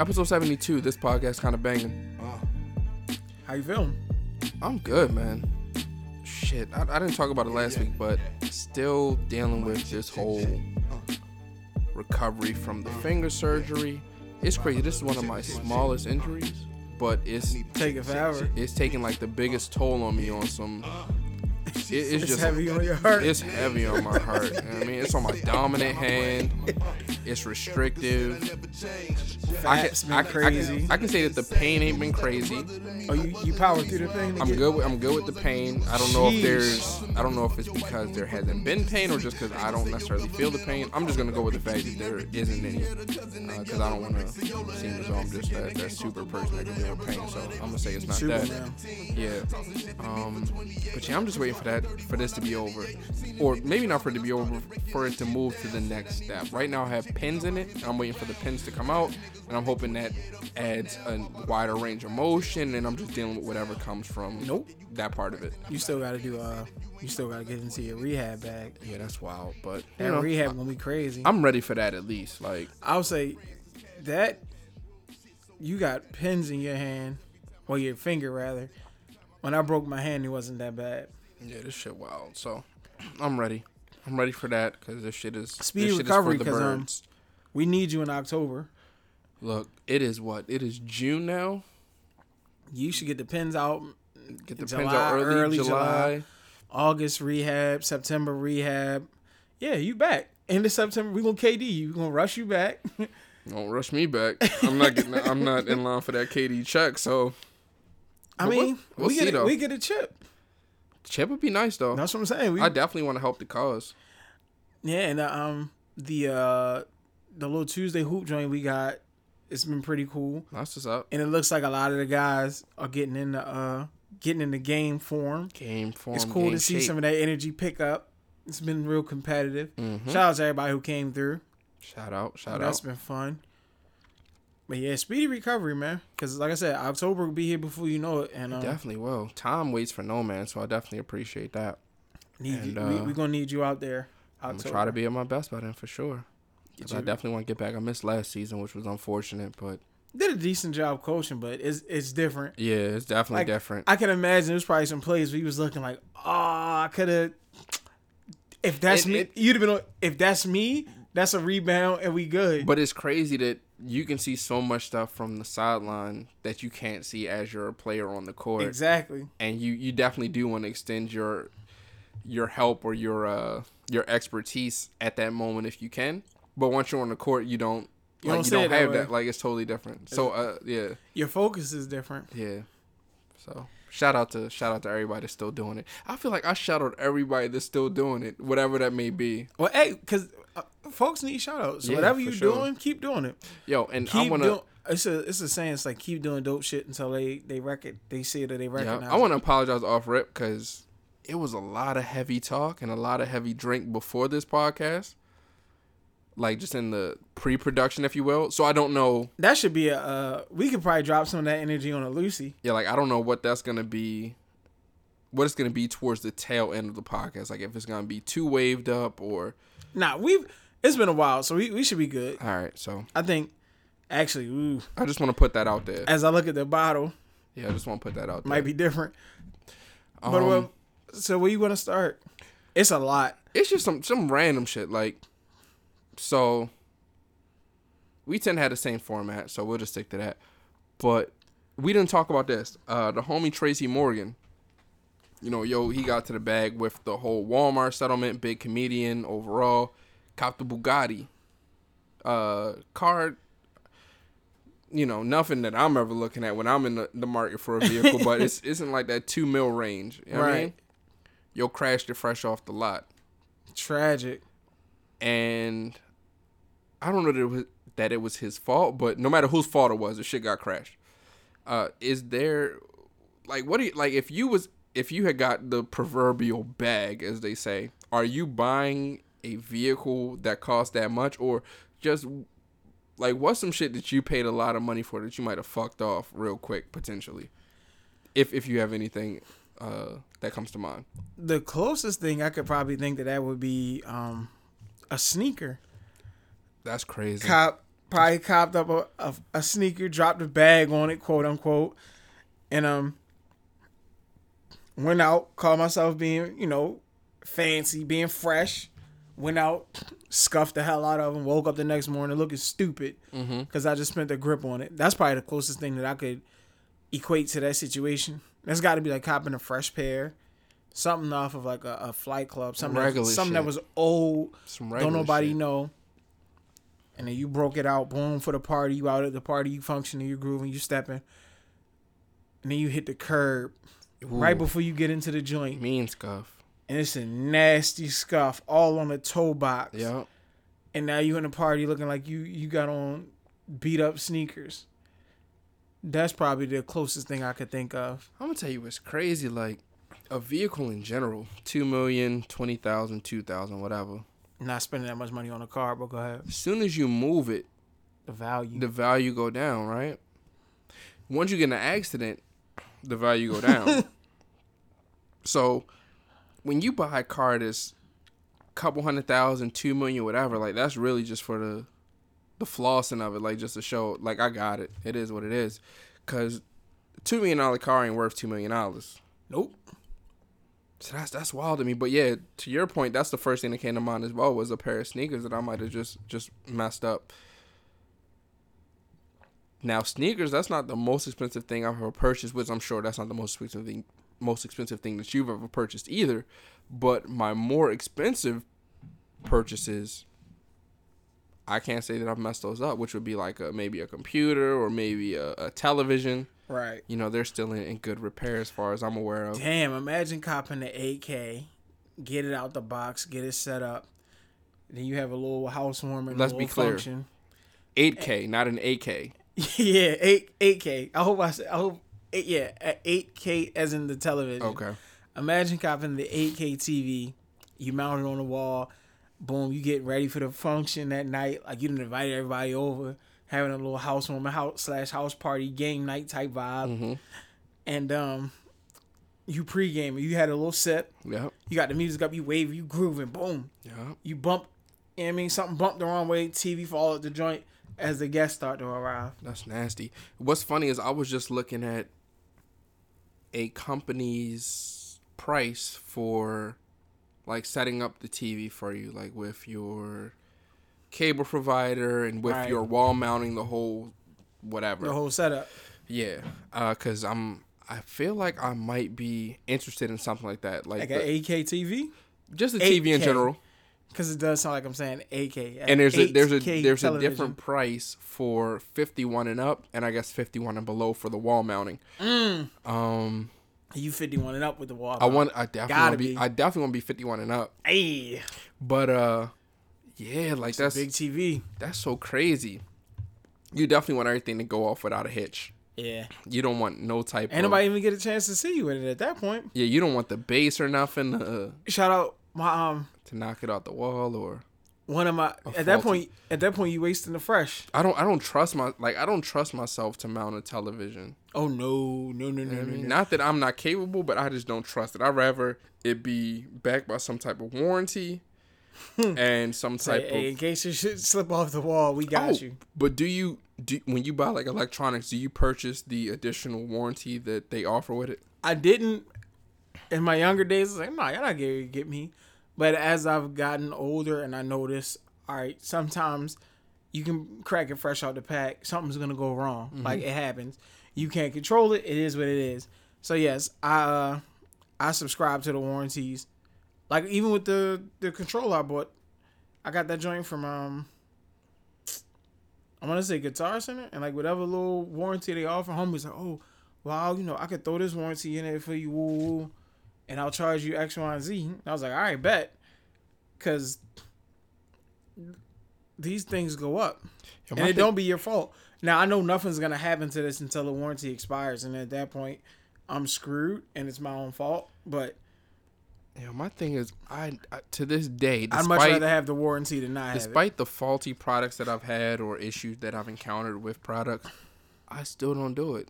Episode 72. This podcast kind of banging. How you feeling? I'm good, man. Shit, I, I didn't talk about it last week, but still dealing with this whole recovery from the finger surgery. It's crazy. This is one of my smallest injuries, but it's Take it forever. it's taking like the biggest toll on me on some. It, it's, It's just heavy on your heart. It's heavy on my heart. you know I mean, it's on my dominant hand. It's restrictive. I can, I, can, I, crazy. can, I can say that the pain ain't been crazy. oh, you you power through the pain. I'm good. With, I'm good with the pain. I don't know if there's. I don't know if it's because there hasn't been pain or just because I don't necessarily feel the pain. I'm just gonna go with the fact that there isn't any, because I don't want to seem as though I'm just that, that super person that can deal with pain. So I'm gonna say it's not that. Yeah. Um. But yeah, I'm just waiting for that for this to be over, or maybe not for it to be over, for it to move to the next step. Right now, I have pins in it. I'm waiting for the pins to come out, and I'm hoping that adds a wider range of motion, and I'm just dealing with whatever comes from Nope. that part of it. You still got to do uh, you still got to get into your rehab bag. Yeah, that's wild. But you That know, rehab gonna be crazy. I'm ready for that at least. Like, I'll say that you got pins in your hand, or your finger rather. When I broke my hand, it wasn't that bad. Yeah, this shit wild. So, I'm ready. I'm ready for that because this shit is Speedy shit recovery, is for the 'cause, um. We need you in October. Look, it is what it is June now. You should get the pins out. Get the pins out early, early July. July. August rehab, September rehab. Yeah, you back. End of September, we gonna KD you. We gonna rush you back. Don't rush me back. I'm not getting. I'm not in line for that KD check. So I But we'll- mean, we'll we see, get a, though. we get a chip. Chip would be nice though. That's what I'm saying. We, I definitely want to help the cause. yeah, and uh, um, the uh, the little Tuesday hoop joint we got, it's been pretty cool, That's what's up. and it looks like a lot of the guys are getting in the uh, getting in the game form. Game form. It's cool to see shape. some of that energy pick up. It's been real competitive. Mhm. Shout out to everybody who came through. Shout out! Shout That's out! That's been fun. But yeah, speedy recovery, man. Because like I said, October will be here before you know it, and um, Definitely will. Time waits for no man, so I definitely appreciate that. need and, we, uh, we gonna need you out there. I'm gonna try to be at my best by then for sure. I definitely want to get back. I missed last season, which was unfortunate, but Did a decent job coaching, but it's it's different. yeah, it's definitely Like, different. I can imagine there's probably some plays where he was looking like, oh, I could have. If that's It- me, it- you'd have been. If that's me, that's a rebound, and we good. But it's crazy that you can see so much stuff from the sideline that you can't see as you're a player on the court. exactly. and you you definitely do want to extend your your help or your uh your expertise at that moment if you can. But once you're on the court, you don't You like don't you don't that have way. that. Like it's totally different. So uh yeah Your focus is different. yeah. So shout out to shout out to everybody that's still doing it. I feel like I shout out everybody that's still doing it, whatever that may be. Well, hey, because uh, folks need shout outs. So Yeah, whatever you sure. doing, keep doing it. Yo, and Keep I wanna doing. It's a it's a saying. It's like keep doing dope shit until they they record they see it or they yeah, recognize. I want to apologize off rip because it was a lot of heavy talk and a lot of heavy drink before this podcast. Like just in the pre-production, if you will. So I don't know That should be a. Uh, we could probably drop some of that energy on a Lucy. yeah, like I don't know what that's gonna be, what it's gonna be towards the tail end of the podcast. Like if it's gonna be too waved up or Nah, we've it's been a while, so we, we should be good. all right. So I think actually, ooh, I just want to put that out there. as I look at the bottle, Yeah, I just want to put that out there. might be different. but Um, well, so where you to start? It's a lot. it's just some some random shit. Like so, we tend to have the same format, so we'll just stick to that. But we didn't talk about this. Uh, the homie Tracy Morgan. You know, yo, he got to the bag with the whole Walmart settlement, big comedian overall, copped the Bugatti. Uh, car, you know, nothing that I'm ever looking at when I'm in the, the market for a vehicle, but it's isn't like that two mil range. You know I Right. mean? Yo, crashed it fresh off the lot, Tragic. and I don't know that it was that it was his fault, but no matter whose fault it was, the shit got crashed. Uh, is there like what do you like if you was if you had got the proverbial bag, as they say, are you buying a vehicle that costs that much, or just like what's some shit that you paid a lot of money for that you might have fucked off real quick potentially, if if you have anything uh, that comes to mind? The closest thing I could probably think that that would be um, a sneaker. That's crazy. Cop Probably copped up a, a, a sneaker, dropped a bag on it, quote unquote, and um went out, called myself being, you know, fancy, being fresh. Went out, scuffed the hell out of them. Woke up the next morning looking stupid Mm-hmm. because I just spent the grip on it. That's probably the closest thing that I could equate to that situation. That's got to be like copping a fresh pair, something off of like a, a flight club, something that, something that was old, Some don't nobody shit. know. And then you broke it out, boom, for the party. You out at the party, you functioning, you grooving, you stepping. And then you hit the curb right before you get into the joint. mean scuff. And it's a nasty scuff all on the toe box. Yep. And now you in the party looking like you you got on beat up sneakers. That's probably the closest thing I could think of. I'm gonna tell you what's crazy. Like a vehicle in general, two million, twenty thousand, two thousand, whatever. Not spending that much money on a car, but go ahead. As soon as you move it, The value. the value go down, right? Once you get in an accident, the value go down. so when you buy a car that's couple hundred thousand, two million, whatever, like that's really just for the the flossing of it, like just to show like I got it. It is what it is. Cause two million dollar car ain't worth two million dollars. nope. So that's that's wild to me. But yeah, to your point, that's the first thing that came to mind as well was a pair of sneakers that I might have just just messed up. Now sneakers, that's not the most expensive thing I've ever purchased, which I'm sure that's not the most expensive thing most expensive thing that you've ever purchased either. But my more expensive purchases, I can't say that I've messed those up, which would be like a, maybe a computer or maybe a, a television. Right. You know, they're still in, in good repair as far as I'm aware of. Damn, imagine copping the 8K, get it out the box, get it set up. Then you have a little housewarming. Let's a be clear. Function. 8K, not an 8K. yeah, eight eight K. I hope I said. I hope. Eight, yeah, eight K as in the television. Okay. Imagine copping the eight K TV. You mount it on the wall. Boom. You get ready for the function that night. Like you done invited everybody over, having a little housewarming house slash house party game night type vibe. Mm-hmm. And um, you pregame. You had a little set. Yep. You got the music up. You wave. You grooving. Boom. Yep. You bump. You know I mean, something bumped the wrong way. TV fall at the joint as the guests start to arrive. That's nasty. What's funny is I was just looking at a company's price for like setting up the TV for you, like with your cable provider and with Right. your wall mounting the whole whatever. The whole setup. yeah. Uh, cause I'm I feel like I might be interested in something like that, like, Like the- an 8K TV. just the TV in general. Because it does sound like I'm saying AK. and there's a there's a 8K there's a different price for 51 and up and i guess 51 and below for the wall mounting Mm. um You 51 and up with the wall. i want i definitely Gotta want to be, be. i definitely want to be 51 and up Hey, but uh yeah like that's big TV. that's so crazy you definitely want everything to go off without a hitch Yeah. you don't want no type Ain't of nobody even get a chance to see you in it at that point. yeah you don't want the bass or nothing uh, Shout out my um to knock it out the wall or one of my at that point at that point you wasting the fresh. i don't i don't trust my like i don't trust myself to mount a television Oh no no no no You know no. what I mean? no. Not that I'm not capable, but I just don't trust it. I'd rather it be backed by some type of warranty hmm. and some type hey, of. in case you should slip off the wall, we got Oh, you. But do you do when you buy like electronics? Do you purchase the additional warranty that they offer with it? I didn't in my younger days. I was like, no, y'all not gonna get me. But as I've gotten older and I notice, all right, sometimes you can crack it fresh out the pack. Something's gonna go wrong. Like it happens. You can't control it. It is what it is. So yes, I uh, I subscribe to the warranties. Like even with the the controller I bought, I got that joint from um. I want to say Guitar Center and like whatever little warranty they offer, homies like, oh, wow, you know, I could throw this warranty in there for you, woo, woo, and I'll charge you X, Y, and Z. And I was like, all right, bet, because these things go up, Yo, and it thing- don't be your fault. Now I know nothing's gonna happen to this until the warranty expires, and at that point, I'm screwed, and it's my own fault. But yo, my thing is, I, I to this day, I'd much rather have the warranty than not have it. despite the faulty products that I've had or issues that I've encountered with products, I still don't do it.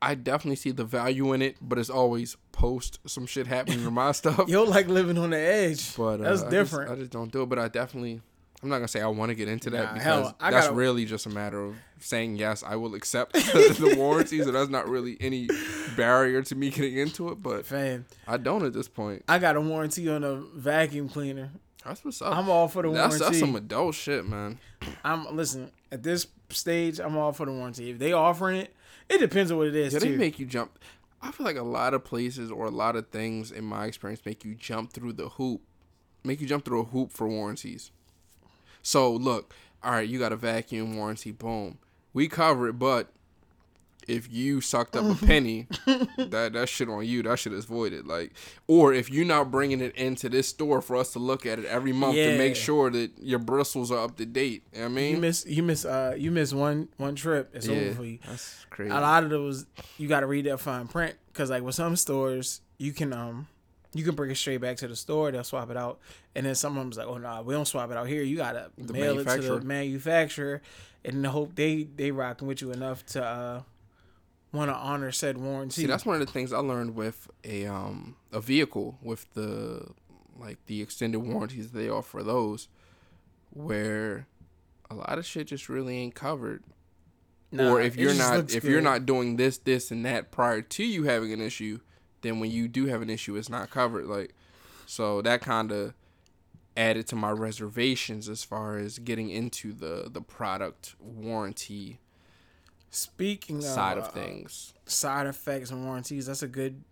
I definitely see the value in it, but it's always post some shit happening to my stuff. Yo, like living on the edge. But uh, That's I just- different. I just, don't do it. But I definitely, I'm not gonna say I want to get into that Nah, because hell, that's gotta- really just a matter of saying yes, I will accept the warranty. So that's not really any barrier to me getting into it. But Fam, I don't at this point. I got a warranty on a vacuum cleaner. That's what's up. I'm all for the that's warranty. that's some adult shit, man. I'm listen at this stage. I'm all for the warranty. If they offering it, it depends on what it is Yeah, too. they make you jump. I feel like a lot of places or a lot of things in my experience make you jump through the hoop, make you jump through a hoop for warranties. So look, all right, you got a vacuum warranty, boom, we cover it, but if you sucked up a penny, that that shit on you. That shit is voided. Like, or if you're not bringing it into this store for us to look at it every month to make sure that your bristles are up to date. You know what I mean, you miss you miss uh you miss one one trip. It's over for you. that's crazy. A lot of those you got to read that fine print because like with some stores you can um you can bring it straight back to the store. They'll swap it out, and then some of them's like, oh no, we don't swap it out here. You gotta mail it to the manufacturer, and hope they they rocking with you enough to uh want to honor said warranty. See, that's one of the things I learned with a um a vehicle with the like the extended warranties they offer those, where a lot of shit just really ain't covered. Nah, or if you're not if you're not doing this this and that prior to you having an issue, then when you do have an issue, it's not covered. Like, so that kind of added to my reservations as far as getting into the the product warranty speaking side of of uh, things. side effects and warranties. That's a good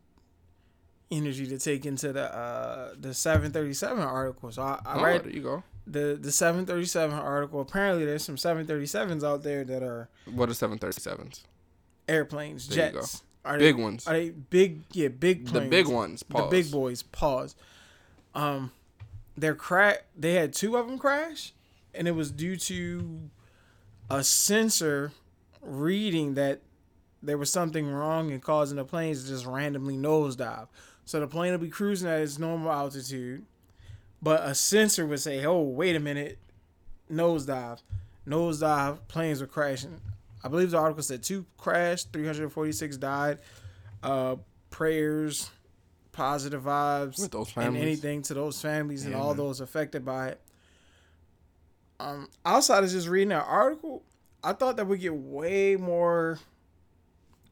energy to take into the uh the 737 article. So I, I Oh, read there you go. the the 737 article. Apparently, there's some 737s out there that are What are seven thirty sevens? airplanes, There jets. Are Big they, ones. Are they big? Yeah, big Planes, The big ones. Pause. The big boys. Pause. Um, they're crack. They had two of them crash, and it was due to a sensor reading that there was something wrong and causing the planes to just randomly nosedive. So the plane will be cruising at its normal altitude, but a sensor would say, "Oh, wait a minute, nosedive, nosedive." Planes were crashing. I believe the article said two crashed, 346 died. Uh, prayers, positive vibes, With those and anything to those families and all man. those affected by it. Um, outside of just reading that article, I thought that we get way more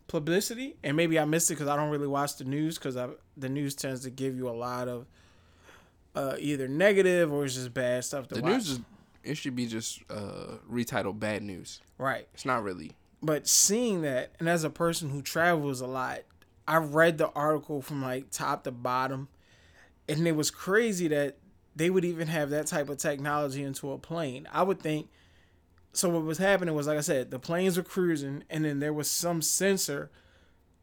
publicity, and maybe I missed it because I don't really watch the news because the news tends to give you a lot of uh, either negative or it's just bad stuff to The watch. news is it should be just uh retitled bad news. right. It's not really. but seeing that and as a person who travels a lot i read the article from like top to bottom and it was crazy that they would even have that type of technology into a plane i would think so what was happening was like i said the planes were cruising and then there was some sensor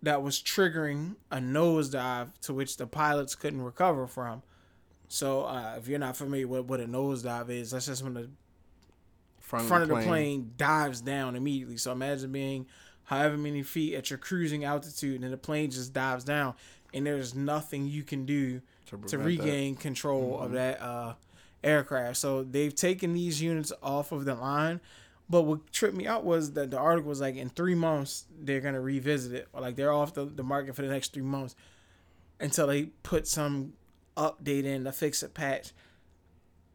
that was triggering a nosedive to which the pilots couldn't recover from so uh, if you're not familiar with what a nosedive is that's just when the Front, front of the plane dives down immediately. So imagine being however many feet at your cruising altitude, and the plane just dives down, and there's nothing you can do to, to prevent that. regain control of that uh, aircraft. So they've taken these units off of the line. But what tripped me out was that the article was like in three months they're gonna revisit it, like they're off the, the market for the next three months until they put some update in to fix a patch.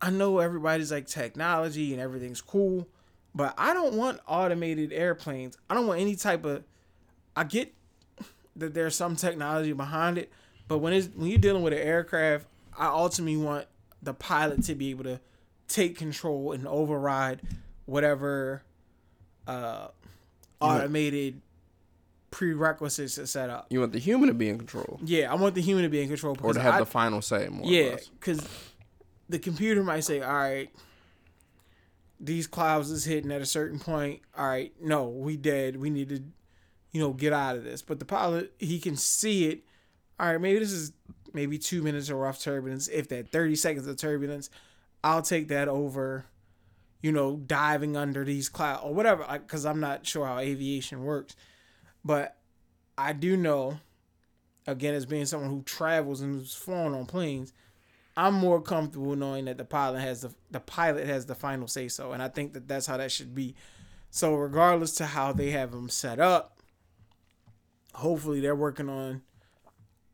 I know everybody's like technology and everything's cool, but I don't want automated airplanes. I don't want any type of. I get that there's some technology behind it, but when it's when you're dealing with an aircraft, I ultimately want the pilot to be able to take control and override whatever uh, automated prerequisites are set up. You want the human to be in control, Yeah, I want the human to be in control or to have I, the final say. More yeah, because the computer might say, "All right, these clouds is hitting at a certain point. All right, no, we dead. We need to, you know, get out of this." But the pilot, he can see it. All right, maybe this is maybe two minutes of rough turbulence. If that thirty seconds of turbulence, I'll take that over. You know, diving under these clouds or whatever. Because I'm not sure how aviation works, but I do know. Again, as being someone who travels and who's flown on planes, I'm more comfortable knowing that the pilot has the the pilot has the final say so, and I think that that's how that should be. So regardless to how they have them set up, hopefully they're working on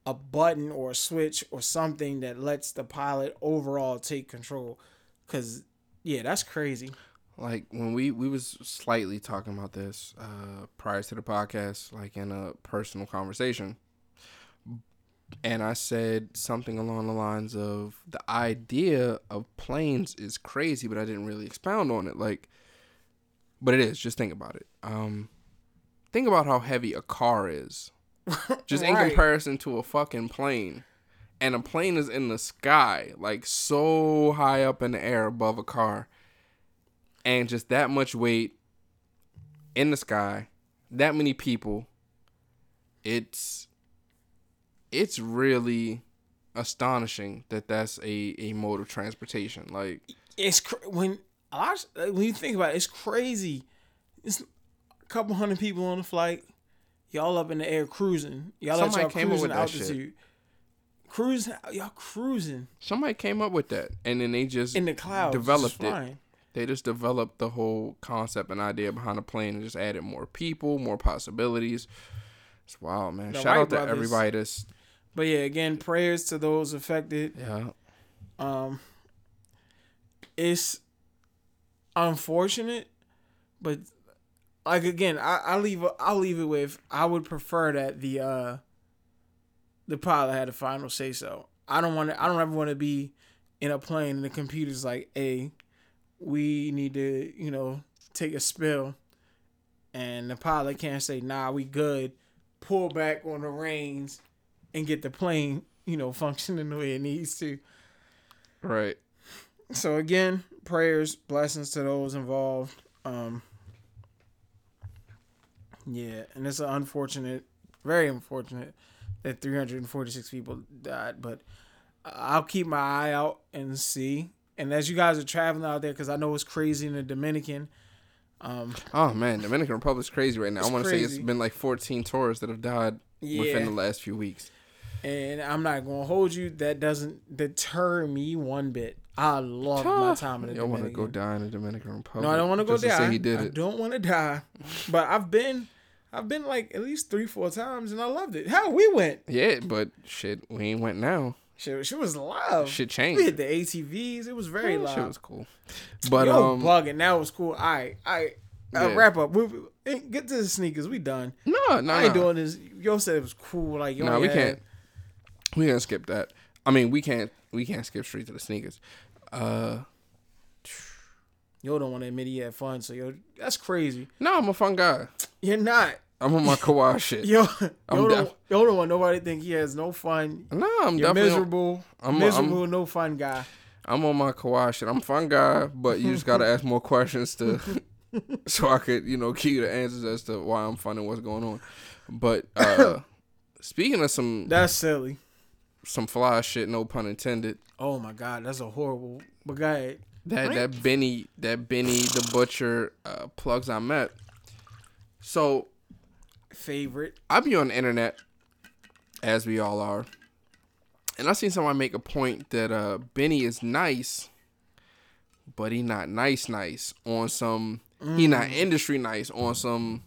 a button or a switch or something that lets the pilot overall take control. Because Yeah, that's crazy. Like when we we was slightly talking about this uh prior to the podcast, like in a personal conversation. And I said something along the lines of the idea of planes is crazy, but I didn't really expound on it. Like but it is, just think about it. Um think about how heavy a car is. Just in comparison to a fucking plane. And a plane is in the sky, like so high up in the air above a car. And just that much weight in the sky, that many people. It's it's really astonishing that that's a, a mode of transportation. Like It's cr- when lot when you think about it, it's crazy. It's a couple hundred people on the flight. Y'all up in the air cruising. Y'all Somebody y'all cruising with that shit. altitude. Cruising, y'all cruising somebody came up with that and then they just in the clouds. developed just it. flying. They just developed the whole concept and idea behind the plane and just added more people, more possibilities. It's wild, man. The Shout Wright out to brothers- everybody that's But yeah, again, prayers to those affected. yeah. Um, it's unfortunate, but like again, I I leave I'll leave it with I would prefer that the uh the pilot had a final say so. I don't want to. I don't ever want to be in a plane and the computer's like, "Hey, we need to, you know, take a spill," and the pilot can't say, "Nah, we good." Pull back on the reins and get the plane, you know, functioning the way it needs to. Right. So again, prayers, blessings to those involved. Um Yeah, and it's an unfortunate, very unfortunate that 346 people died, but I'll keep my eye out and see. And as you guys are traveling out there cuz I know it's crazy in the Dominican, um Oh man, Dominican Republic's crazy right now. I want to say it's been like 14 tourists that have died within the last few weeks. And I'm not going to hold you that doesn't deter me one bit. I love my time in the Y'all want to go die in the Dominican Republic? No, I don't want to go die. say he did I it. don't want to die. But I've been, I've been like at least three, four times, and I loved it. Hell, we went. Yeah, but shit, we ain't went now. She, she was loud. Shit changed. We hit the ATVs. It was very Yeah, loud. Shit was cool. But Yo, um, bugging. That was cool. All right, all right. Uh, Yeah. Wrap up. We, we- eh, get to the sneakers. We done. no, no, I ain't no. doing this. Yo said it was cool. Like yo, No, we can't. We can't skip that. I mean, we can't. We can't skip straight to the sneakers. Uh, Yo don't want to admit he had fun. So yo, that's crazy. no, I'm a fun guy. You're not. I'm on my Kawhi shit. Yo, I'm yo, don't, yo don't want nobody think he has no fun. No, I'm You're definitely. miserable. I'm- miserable, no fun guy. I'm on my Kawhi shit. I'm a fun guy, but you just gotta ask more questions to, so I could, you know, give you the answers as to why I'm fun and what's going on. But uh speaking of some That's silly. some fly shit, no pun intended. Oh my god, that's a horrible. But ahead. That that Benny that Benny the butcher uh, plugs I met. So Favorite. I be on the internet, as we all are, and I seen someone make a point that uh Benny is nice, but he not nice nice on some. He not industry nice on some.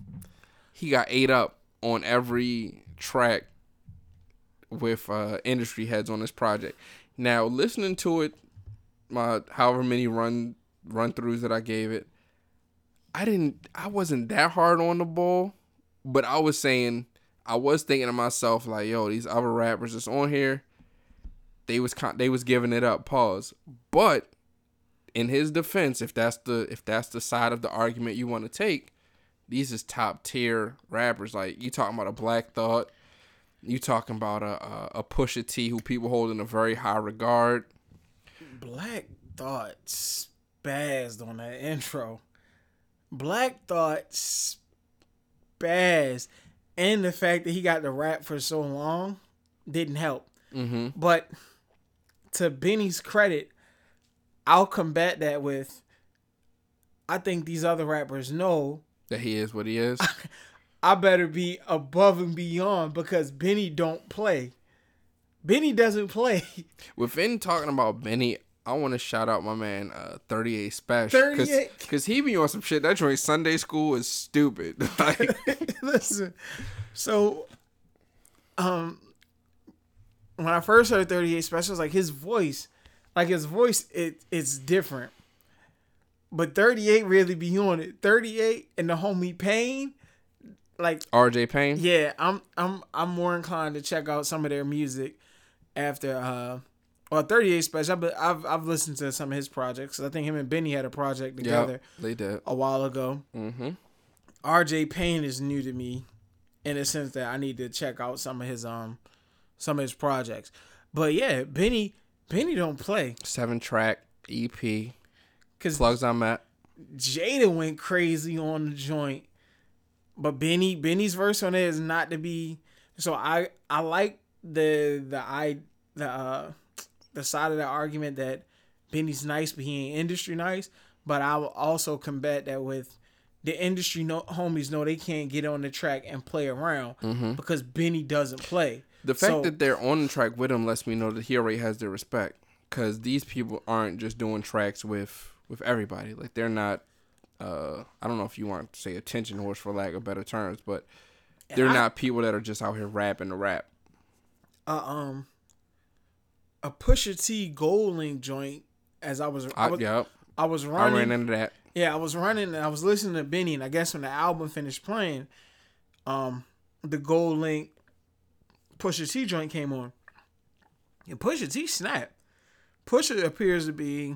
He got ate up on every track with uh industry heads on this project. Now listening to it, my however many run run throughs that I gave it, I didn't. I wasn't that hard on the ball, but I was saying I was thinking to myself like, yo, these other rappers that's on here, they was con- they was giving it up. Pause. But in his defense, if that's the if that's the side of the argument you want to take, these is top tier rappers. Like you talking about a Black Thought, you talking about a a, a Pusha T who people hold in a very high regard. Black Thought spazzed on that intro. Black Thought spazzed. And the fact that he got the rap for so long didn't help. Mm-hmm. But to Benny's credit, I'll combat that with I think these other rappers know That he is what he is. I better be above and beyond because Benny don't play. Benny doesn't play. Within talking about Benny, I want to shout out my man uh, 38 Spesh. 38. Because he be on some shit. That joint Sunday school is stupid. like, Listen, so um, when I first heard 38 Spesh, was like his voice, like his voice, it it's different. but 38 really be on it. 38 and the homie Payne, like RJ Payne. yeah, I'm I'm I'm more inclined to check out some of their music after uh well 38 Spesh. But I've I've listened to some of his projects. I think him and Benny had a project together Yep, they did. a while ago. Mm-hmm. RJ Payne is new to me in the sense that I need to check out some of his um some of his projects. But yeah, Benny Benny don't play Seven track EP. because Plugs I Met. Jada went crazy on the joint, but Benny Benny's verse on it is not to be. So I I like the the I the uh the side of the argument that Benny's nice, but he ain't industry nice. But I will also combat that with the industry no, homies know they can't get on the track and play around because Benny doesn't play. The fact So- that they're on the track with him lets me know that he already has their respect. Cause these people aren't just doing tracks with with everybody. Like they're not. Uh, I don't know if you want to say attention horse for lack of better terms, but they're I- not people that are just out here rapping to rap. uh, um a Pusha T GoldLink joint as I was I I, was, yep, I was I running ran into that. Yeah, I was running and I was listening to Benny, and I guess when the album finished playing, um, the GoldLink Pusha T joint came on. And Pusha T snapped. Pusha appears to be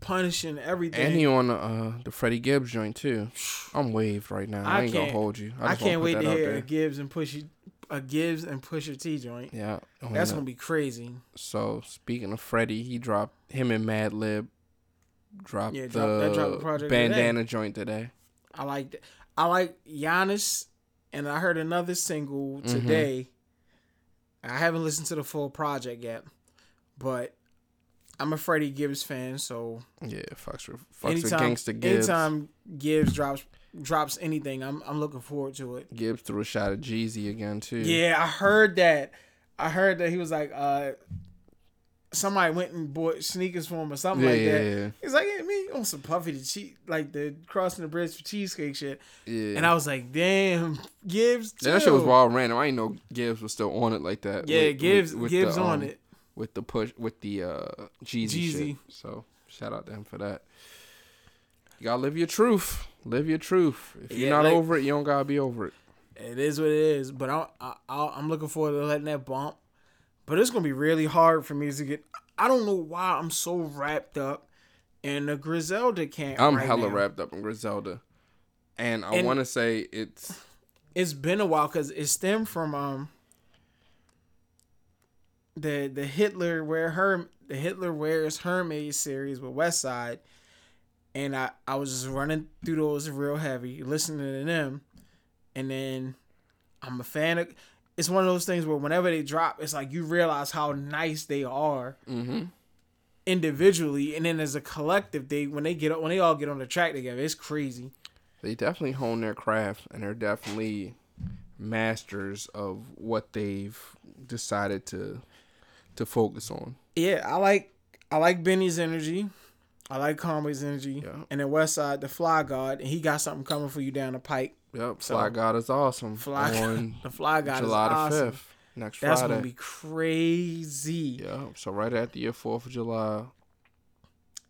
punishing everything. And he on the, uh, the Freddie Gibbs joint too. I'm waved right now. I, I ain't gonna hold you. I, I, can't wait to hear there. Gibbs and Pusha a Gibbs and Pusha T joint. Yeah, That's gonna be crazy. So speaking of Freddie, he dropped him and Madlib dropped Yeah, the drop- dropped project today. bandana joint today. I like that. I like Giannis, and I heard another single mm-hmm. today. I haven't listened to the full project yet, but I'm a Freddie Gibbs fan, so Yeah, fucks with fucks with anytime Gangsta Gibbs. anytime Gibbs drops drops anything, I'm I'm looking forward to it. Gibbs threw a shot at Jeezy again too. Yeah, I heard that. I heard that he was like, uh, somebody went and bought sneakers for him or something yeah, like that. yeah, He's like, yeah, me on some puffy to cheat like the crossing the bridge for cheesecake shit. yeah. And I was like, damn, Gibbs. Yeah, that shit was wild random. I didn't know Gibbs was still on it like that. Yeah, with- Gibbs with- with Gibbs the, on um, it. with the push with the uh Jeezy, Jeezy. shit. So shout out to him for that. You gotta live your truth. Live your truth. If you're Yeah, not like- over it, you don't gotta be over it. It is what it is. But I, I, I'm looking forward to letting that bump. But it's gonna be really hard for me to get. I don't know why I'm so wrapped up in the Griselda camp. I'm right hella now. wrapped up in Griselda, and I want to say it's It's been a while because it stemmed from um the the Hitler wear her the Hitler wears Hermes series with Westside, and I I was just running through those real heavy, listening to them, and then I'm a fan of. It's one of those things where whenever they drop, it's like you realize how nice they are mm-hmm. individually, and then as a collective, they when they get when they all get on the track together, it's crazy. they definitely hone their craft, and they're definitely masters of what they've decided to to focus on. Yeah, I like I like Benny's energy. I like Conway's energy. Yeah. And then Westside, the Fly God, and he got something coming for you down the pike. Yep, So- Fly God is awesome. Fly on the Fly God July is the awesome. fifth, next Friday. That's Friday. gonna be crazy. Yeah, so right after your Fourth of July,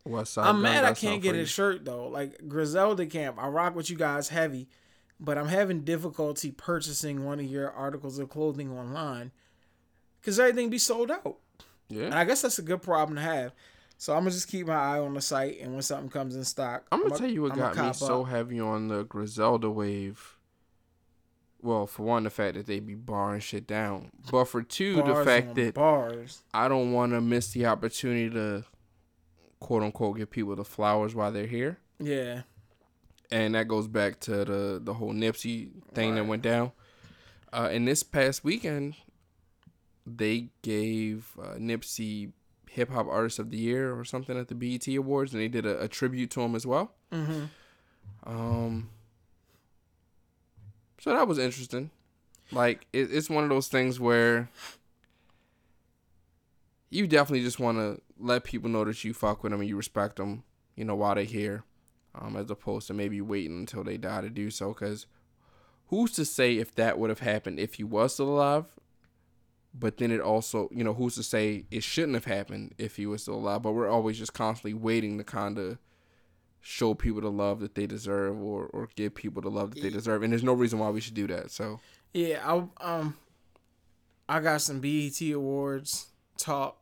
West Side. I'm mad I can't get a shirt though. Like Griselda Camp, I rock with you guys heavy, but I'm having difficulty purchasing one of your articles of clothing online because everything be sold out. And Yeah, I guess that's a good problem to have. So I'm gonna just keep my eye on the site, and when something comes in stock, I'm gonna I'ma- tell you what I'ma got me cop so up. heavy on the Griselda wave. Well, for one, the fact that they be barring shit down, but for two, the fact that bars. I don't want to miss the opportunity to, quote unquote, give people the flowers while they're here. Yeah. and that goes back to the the whole Nipsey thing that went down. Uh, and this past weekend, they gave uh, Nipsey Hip Hop Artist of the Year or something at the BET Awards, and they did a, a tribute to him as well. Mm-hmm. Um, so that was interesting. Like it, it's one of those things where you definitely just want to let people know that you fuck with them and you respect them, you know, while they're here, um, as opposed to maybe waiting until they die to do so. Because who's to say if that would have happened if he was still alive? But then it also, you know, who's to say it shouldn't have happened if he was still alive? But we're always just constantly waiting to kind of show people the love that they deserve or or give people the love that they deserve. And there's no reason why we should do that. So Yeah, I um I got some BET awards talk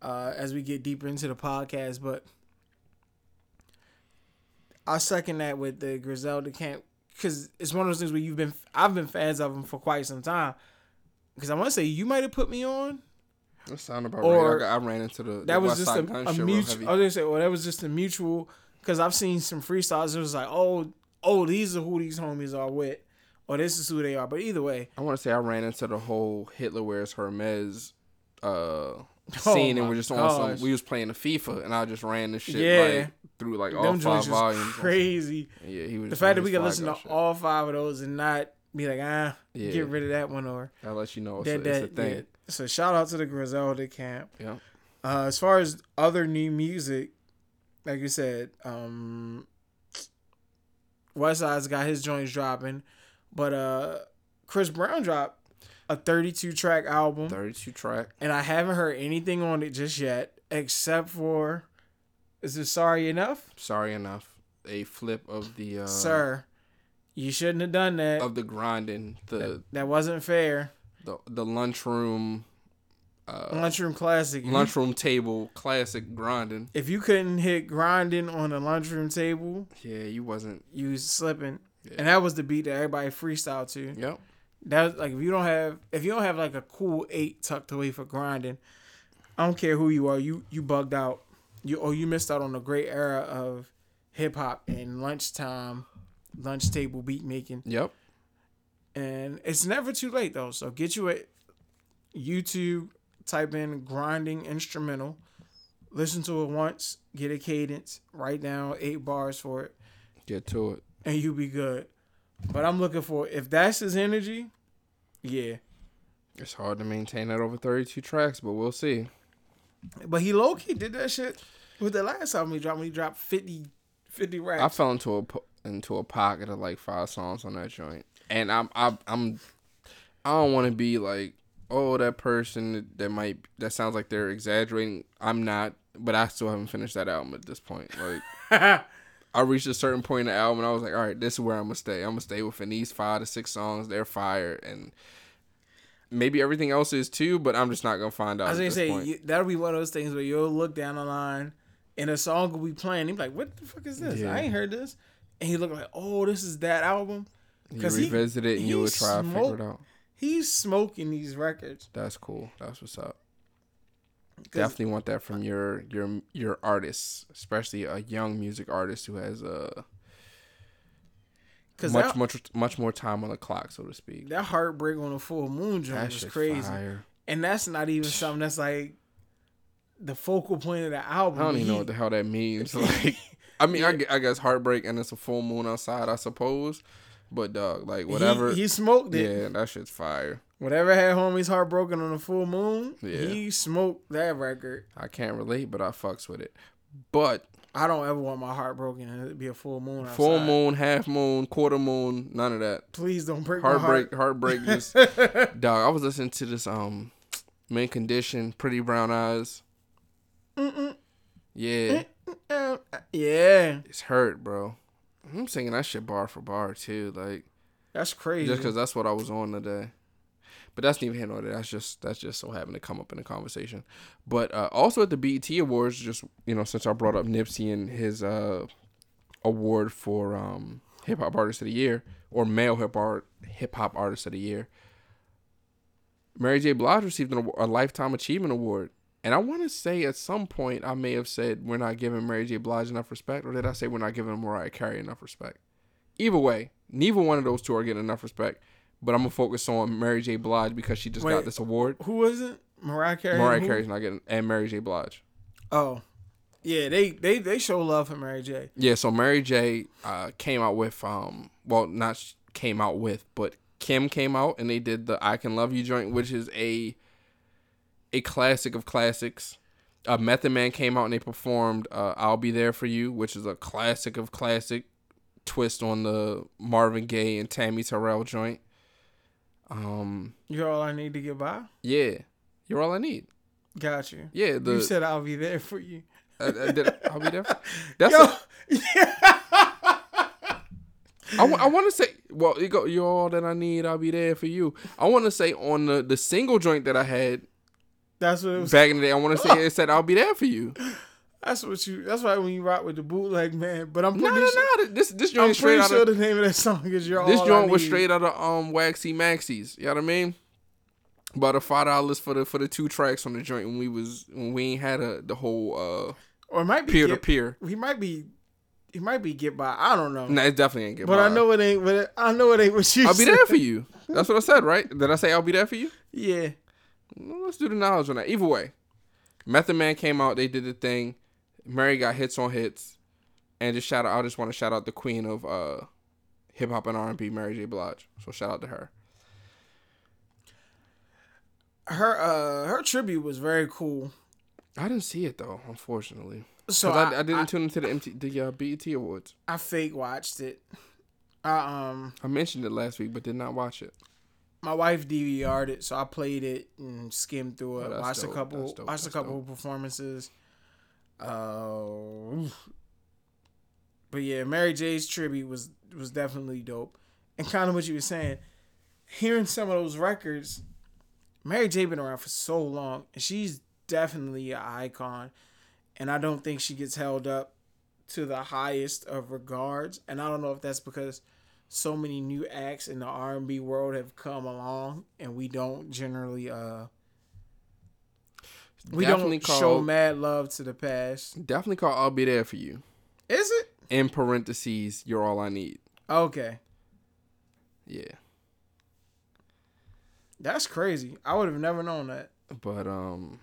uh as we get deeper into the podcast, but I second that with the Griselda camp because it's one of those things where you've been I've been fans of them for quite some time. Because I want to say you might have put me on. that sound about Or- right. I, I ran into the That was just a, a mutual. I was gonna say, well, that was just a mutual. Because I've seen some freestyles. It was like, oh, oh, these are who these homies are with, or this is who they are. But either way, I want to say I ran into the whole Hitler wears Hermes uh scene, and Oh my we're just on gosh. some. We was playing the FIFA, and I just ran the shit Yeah. like through like all them five volumes. crazy. Yeah, he was. The fact that we can listen to shit. all five of those and not be like, ah, Yeah. get rid of that one or I'll let you know it's, that a, it's a thing. yeah. So shout out to the Griselda camp. Yeah. Uh, as far as other new music, like you said, um, Westside's got his joints dropping, but uh, Chris Brown dropped a 32 track album, Thirty-two track. and I haven't heard anything on it just yet, except for, is it Sorry Enough, Sorry enough. A flip of the uh, sir? You shouldn't have done that. of the grinding the that wasn't fair. the the lunchroom uh Lunchroom classic. Lunchroom table classic grinding. If you couldn't hit grinding on a lunchroom table, Yeah, you wasn't. you was slipping. Yeah. And that was the beat that everybody freestyle to. Yep. That like if you don't have if you don't have like a cool eight tucked away for grinding, I don't care who you are, you you bugged out. You or you missed out on a great era of hip hop and lunchtime, lunch table beat making. Yep. And it's never too late though. So get you a YouTube, type in grinding instrumental, listen to it once, get a cadence, write down eight bars for it, Get to it. and you be good. But I'm looking for if that's his energy, yeah. It's hard to maintain that over 32 tracks, but we'll see. But he low key did that shit with the last album he dropped. When he dropped 50, 50 I fell into a into a pocket of like five songs on that joint, and I'm I'm I'm I don't want to be like oh that person that, might that sounds like they're exaggerating. I'm not, but I still haven't finished that album at this point. Like I reached a certain point in the album, and I was like, all right, this is where I'm gonna stay. I'm gonna stay within these five to six songs. They're fire, and maybe everything else is too, but I'm just not gonna find out. I was gonna this say you, that'll be one of those things where you'll look down the line and a song will be playing. You be like, "What the fuck is this? Yeah. I ain't heard this." And he looked like, "Oh, this is that album." he- revisit it, and you would try to figure it out. He's smoking these records. That's cool. That's what's up. Definitely want that from your your your artists, especially a young music artist who has uh Cause much that, much much more time on the clock, so to speak. that heartbreak on the full moon joint was crazy, fire. and that's not even something that's like the focal point of the album. I don't even He- know what the hell that means. Like, I mean, I, I guess heartbreak and it's a full moon outside, I suppose. But dog, like whatever. he, smoked it. yeah, that shit's fire. Whatever had homies heartbroken on the full moon, Yeah. he smoked that record. I can't relate, but I fucks with it. But I don't ever want my heart broken and it be a full moon. Outside. full moon, half moon, quarter moon, none of that. Please don't break Heartbreak, my heartbreak, just dog. I was listening to this um, Mint Condition, Pretty Brown Eyes. Mm-mm. Yeah, yeah, it's hurt, bro. I'm singing that shit bar for bar too, like that's crazy. just because that's what I was on today. But that's here nor. That's just that's just so happened to come up in the conversation. But uh, also at the BET Awards, just you know, since I brought up Nipsey and his uh, award for um, hip hop artist of the year or male hip art hip hop artist of the year, Mary J. Blige received an, a lifetime achievement award. And I want to say at some point I may have said we're not giving Mary J. Blige enough respect, or did I say we're not giving Mariah Carey enough respect? Either way, neither one of those two are getting enough respect. But I'm gonna focus on Mary J. Blige because she just Wait. got this award. Who was it? Mariah Carey. Mariah? Carey's not getting, and Mary J. Blige. Oh, yeah. They they they show love for Mary J. Yeah, so Mary J. Uh, came out with um, well, not came out with, but Kim came out and they did the "I Can Love You" joint, which is a a classic of classics. Uh, Method Man came out and they performed uh, "I'll Be There for You," which is a classic of classic twist on the Marvin Gaye and Tammi Terrell joint. Um, You're all I need to get by. yeah, you're all I need. Got you. Yeah, the you said I'll be there for you. uh, uh, did- I'll be there. For, that's Yo, a, I, w- I want to say, well, you go, you're all that I need. I'll be there for you. I want to say on the the single joint that I had That's what it was. back in the day. I want to say it said, "I'll be there for you." That's what you. That's why when you rock with the bootleg man. But I'm No, pretty no, sure. no. This this I'm straight pretty out sure of the name of that song is "You're this joint was straight out of um Waxie Maxie's. You know what I mean? About a five dollars for the for the two tracks on the joint when we was when we ain't had a the whole uh or it might be peer to peer. He might be. He might be get by. I don't know. Nah, it definitely ain't good. but I know it ain't. But it, I know it ain't what you. I'll be said. there for you. That's what I said, right? Did I say I'll be there for you? Yeah. Let's do the knowledge on that. Either way, Method Man came out. They did the thing. Mary got hits on hits, and just shout out. I just want to shout out the queen of uh, hip hop and R and B, Mary J. Blige. So shout out to her. Her uh her tribute was very cool. I didn't see it though, unfortunately. So I, I, I, didn't I, tune into the MT, the uh, BET Awards. I fake watched it. I um I mentioned it last week, but did not watch it. My wife DVR'd it, so I played it and skimmed through it. Oh, watched dope. a couple, That's dope. watched a That's couple performances. Uh, but yeah, Mary J's tribute was was definitely dope, and kind of what you were saying. Hearing some of those records, Mary J been around for so long, and she's definitely an icon, and I don't think she gets held up to the highest of regards. And I don't know if that's because so many new acts in the R and B world have come along, and we don't generally uh we Definitely don't show mad love to the past. Definitely call I'll be there for you. Is it In parentheses, you're all I need. okay? Yeah. That's crazy. I would have never known that. But um,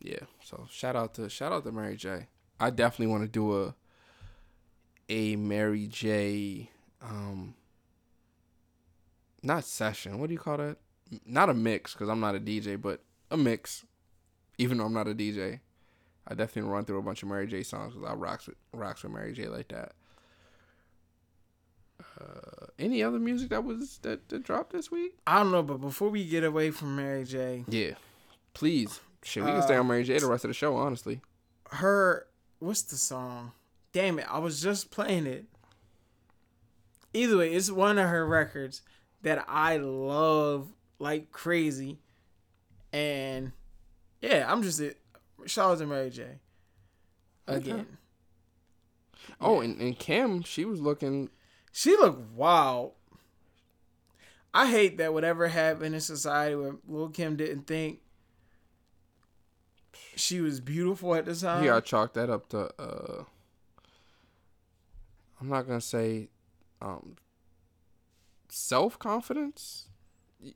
yeah. So shout out to shout out to Mary J. I definitely want to do a a Mary J. Um, not session. What do you call that? Not a mix because I'm not a DJ, but a mix. Even though I'm not a DJ, I definitely run through a bunch of Mary J. songs because I rocks with rocks with Mary J. like that. Uh, any other music that was that, that dropped this week? I don't know, but before we get away from Mary J, Yeah, please. Shit, we can stay on Mary J. the rest of the show. Honestly, her what's the song? Damn it, I was just playing it. Either way, it's one of her records that I love like crazy. And yeah, I'm just it. Out to Mary J. Again. Oh, and, and Kim, she was looking. She looked wild. I hate that whatever happened in society where Lil Kim didn't think she was beautiful at the time. You gotta chalk that up to. uh I'm not gonna say, um, self confidence.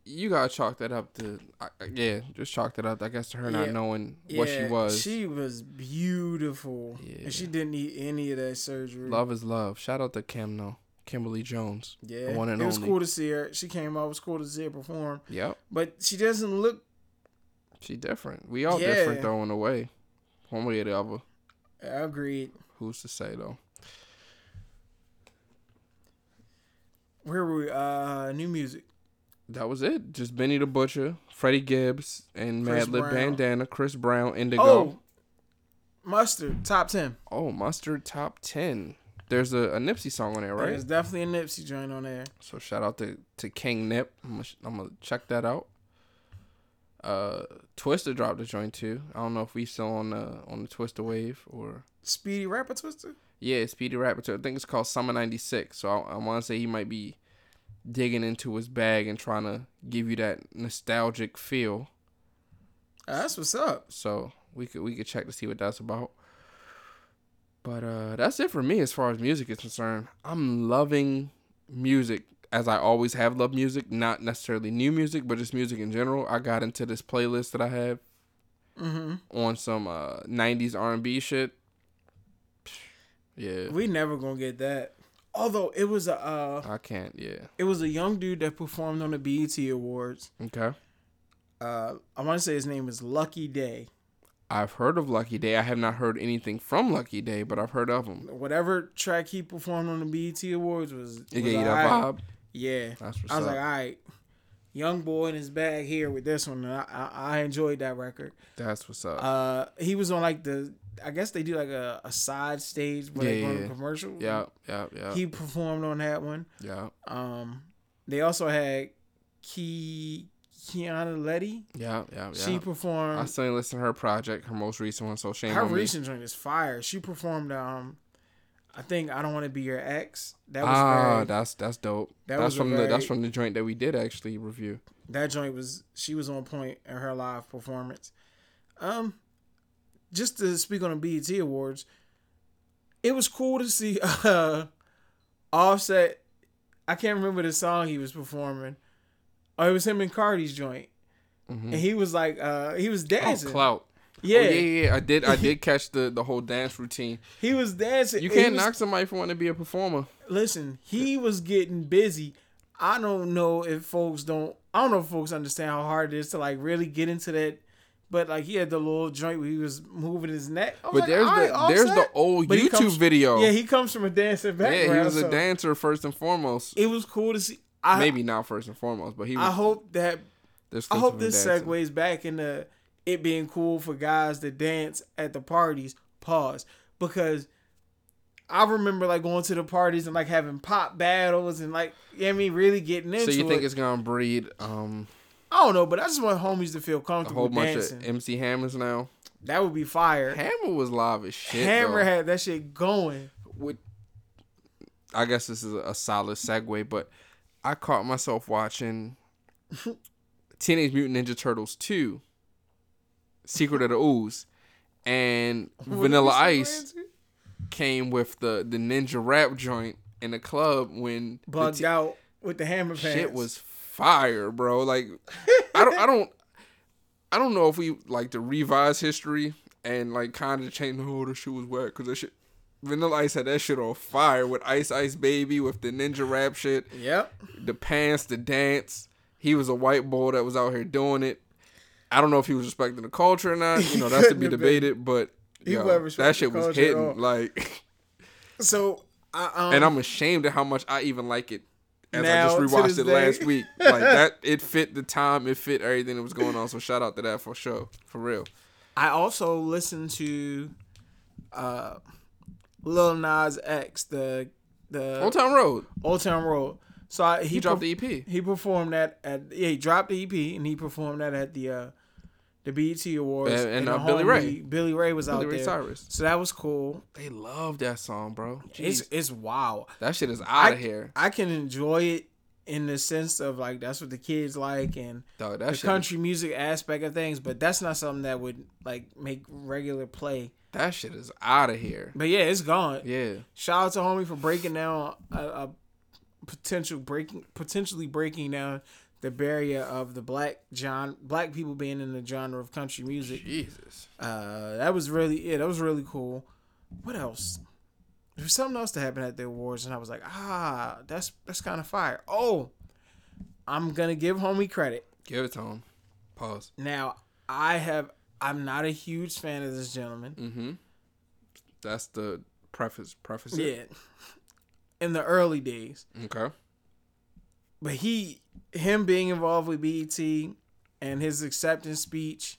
You gotta chalk that up to. I- Yeah, just chalk that up. I guess to her Yeah. not knowing what she was. She was beautiful. Yeah. And she didn't need any of that surgery. love is love. Shout out to Kim, though. Kimberly Jones. Yeah. one and it was only. cool to see her. She came out. It was cool to see her perform. Yep, But she doesn't look. she different. We all Yeah. different though in a way, one way or the other. I agreed. Who's to say though? Where were we? Uh, new music. That was it. Just Benny the Butcher, Freddie Gibbs, and Chris Madlib Brown. Bandana, Chris Brown, Indigo. Oh, Mustard, top 10. Oh, Mustard Top 10. There's a, a Nipsey song on there, right? There's definitely a Nipsey joint on there. So shout out to, to King Nip. I'm gonna, I'm gonna check that out. Uh, Twista dropped a joint too. I don't know if we still on the on the Twista wave or Speedy Rapper Twista? Yeah, Speedy Rapper. too. I think it's called Summer '96. So I, I want to say he might be digging into his bag and trying to give you that nostalgic feel. Uh, that's what's up. So we could we could check to see what that's about. But uh that's it for me as far as music is concerned. I'm loving music as I always have loved music, not necessarily new music, but just music in general. I got into this playlist that I have hmm on some uh 90s R&B shit. Yeah. We never gonna get that. Although it was a uh, I can't, yeah. it was a young dude that performed on the BET Awards. Okay. Uh, I want to say his name is Lucky Daye. I've heard of Lucky Daye. I have not heard anything from Lucky Daye, but I've heard of him. Whatever track he performed on the BET Awards was, It was gave you that vibe. Yeah, That's what's I was up. like, all right, young boy in his bag here with this one. I, I, I enjoyed that record. That's what's up. Uh, he was on like the I guess they do like a, a side stage where they Yeah, go yeah. to commercial. Yeah, yeah, yeah, He performed on that one. yeah, Um, they also had Key Kiana Ledé. yeah, yeah, yeah. She performed. I still listen to her project, her most recent one. So shame Her on me. recent joint is fire. She performed. Um, I think I don't want to be your ex. That was Ah, very, that's that's dope. that that's from the that's from the joint that we did actually review. that joint was she was on point in her live performance. Um, just to speak on the BET Awards, it was cool to see uh Offset. I can't remember the song he was performing. Oh, it was him and Cardi's joint, Mhm. and he was like, uh, he was dancing. Oh, dancing. clout. yeah, Oh, yeah, yeah, yeah. I did. I did catch the the whole dance routine. he was dancing. You can't was- knock somebody for wanting to be a performer. Listen, he was getting busy. I don't know if folks don't. I don't know if folks understand how hard it is to like really get into that. But like he had the little joint where he was moving his neck. I was But like, there's "All right, the there's the old But YouTube comes- video. Yeah, he comes from a dancing background. Yeah, he was a dancer first and foremost. It was cool to see. I, Maybe not first and foremost, but he was. I hope that there's I hope this dancing. segues back into it being cool for guys to dance at the parties. Pause because I remember like going to the parties and like having pop battles and like you know what I mean really getting into it. So you think it. it's gonna breed um I don't know, but I just want homies to feel a comfortable whole bunch dancing. of MC Hammers now? that would be fire. Hammer was live as shit. Hammer though. had that shit going. With, I guess this is a solid segue, but I caught myself watching Teenage Mutant Ninja Turtles 2, Secret of the Ooze, and Vanilla Ice came with the the ninja rap joint in the club when the bugged te- out with the hammer pants. shit was fire, bro. Like I don't I don't I don't know if we like to revise history and like kind of change. Oh, the shit was wet because that shit. Vanilla Ice had that shit on fire with Ice Ice Baby with the ninja rap shit, Yep. the pants, the dance. He was a white boy that was out here doing it. I don't know if he was respecting the culture or not. You know, that's to be Couldn't have been. debated. But yo, that shit was culture at all. hitting. Like, So I um, and I'm ashamed of how much I even like it. As Now, I just rewatched it day. last week, like that, it fit the time, it fit everything that was going on. So shout out to that for sure, for real. I also listened to uh Lil Nas X, the the Old Town Road, Old Town Road. So I, he, he dropped per- the EP. He performed that at yeah. He dropped the EP and he performed that at the uh the BET Awards. And- and, the uh, Billy Ray. Billy Ray was out Billy Ray there. Cyrus. So that was cool. They love that song, bro. It's Jeez. it's wow. that shit is out of here, I can enjoy it in the sense of like that's what the kids like and dog. The country music aspect of things, but that's not something that would like make regular play. that shit is out of here. But yeah, it's gone. Yeah, Shout out to homie for breaking down a, a potential breaking potentially breaking down the barrier of the black John black people being in the genre of country music. Jesus. Uh, that was really yeah, that was really cool. What else? There was something else that happened at the awards, and I was like, ah, that's that's kind of fire. Oh, I'm gonna give homie credit. Give it to him. Pause. Now, I have I'm not a huge fan of this gentleman. Mm-hmm. That's the preface. Preface. it. Yeah, in the early days. Okay. but he him being involved with BET and his acceptance speech,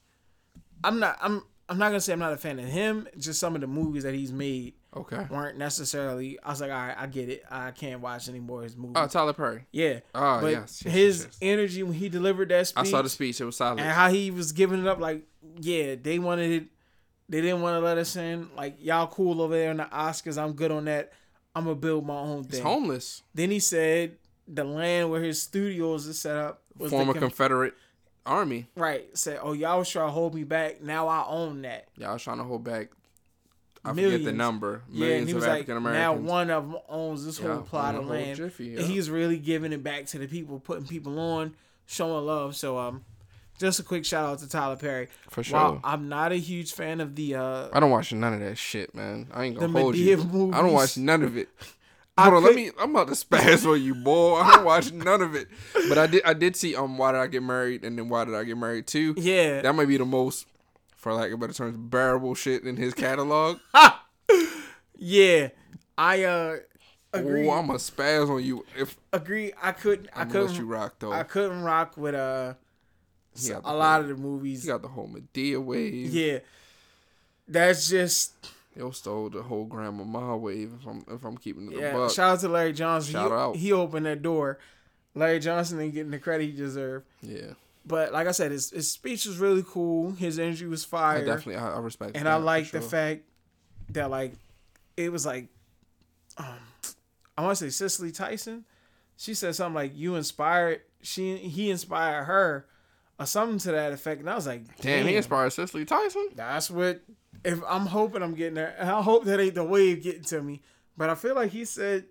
I'm not I'm I'm not gonna say I'm not a fan of him. Just some of the movies that he's made Okay. weren't necessarily. I was like, all right, I get it. I can't watch any more of his movies. Oh, Tyler Perry. yeah, Oh, but yes. yes, his yes, energy when he delivered that speech. I saw the speech. It was solid. and how he was giving it up, like, yeah, they wanted it. They didn't want to let us in. Like, y'all cool over there in the Oscars. I'm good on that. I'm gonna build my own He's thing. homeless. Then he said the land where his studios is set up was Former the con- Confederate Army. right. Said, "Oh, y'all was trying to hold me back. Now I own that." Y'all was trying to hold back. I forget Millions. the number. Yeah, and Millions he of was like, African "Now one of them owns this Yeah, whole plot of land, jiffy, and he's really giving it back to the people, putting people on, showing love." So, um, just a quick shout out to Tyler Perry. For sure. While I'm not a huge fan of the uh, I don't watch none of that shit, man. I ain't gonna hold you. Movies. I don't watch none of it. I Hold on, let could- me. I'm about to spaz on you, boy. I don't watch none of it. But I did. I did see. Um, why did I get married? And then why did I get married too? yeah, That might be the most, for lack of better terms, bearable shit in his catalog. yeah, I uh agree. Oh, I'm gonna spaz on you if agree. I couldn't. I let couldn't. you rock though. I couldn't rock with uh a lot of the movies. He got the whole Madea wave. Yeah. that's just Yo stole the whole Grandmama wave. If I'm if I'm keeping it yeah. buck. Shout out to Larry Johnson. Shout he, out. he opened that door. Larry Johnson ain't getting the credit he deserved. yeah, But like I said, his, his speech was really cool. His energy was I fire. definitely I, I respect. and I like the sure. fact that like it was like um I want to say Cicely Tyson. She said something like you inspired she he inspired her or something to that effect. And I was like, Damn, damn, he inspired Cicely Tyson. That's what if I'm hoping I'm getting there. And I hope that ain't the wave getting to me. But I feel like he said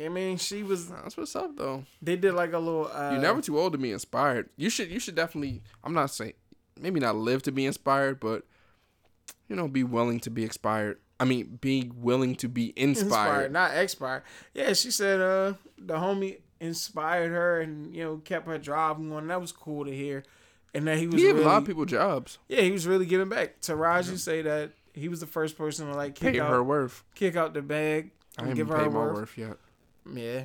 I mean, she was. That's what's up though. They did like a little. Uh, You're never too old to be inspired. You should you should definitely. I'm not saying maybe not live to be inspired, but you know, be willing to be inspired. I mean, be willing to be inspired. inspired, not expired. Yeah, she said uh the homie inspired her and you know kept her drive going. That was cool to hear, and that he was He gave really, a lot of people jobs. yeah he was really giving back. Taraji say that he was the first person to like kick Pay out her worth. kick out the bag I and ain't give her paid her my worth. worth yet. Yeah,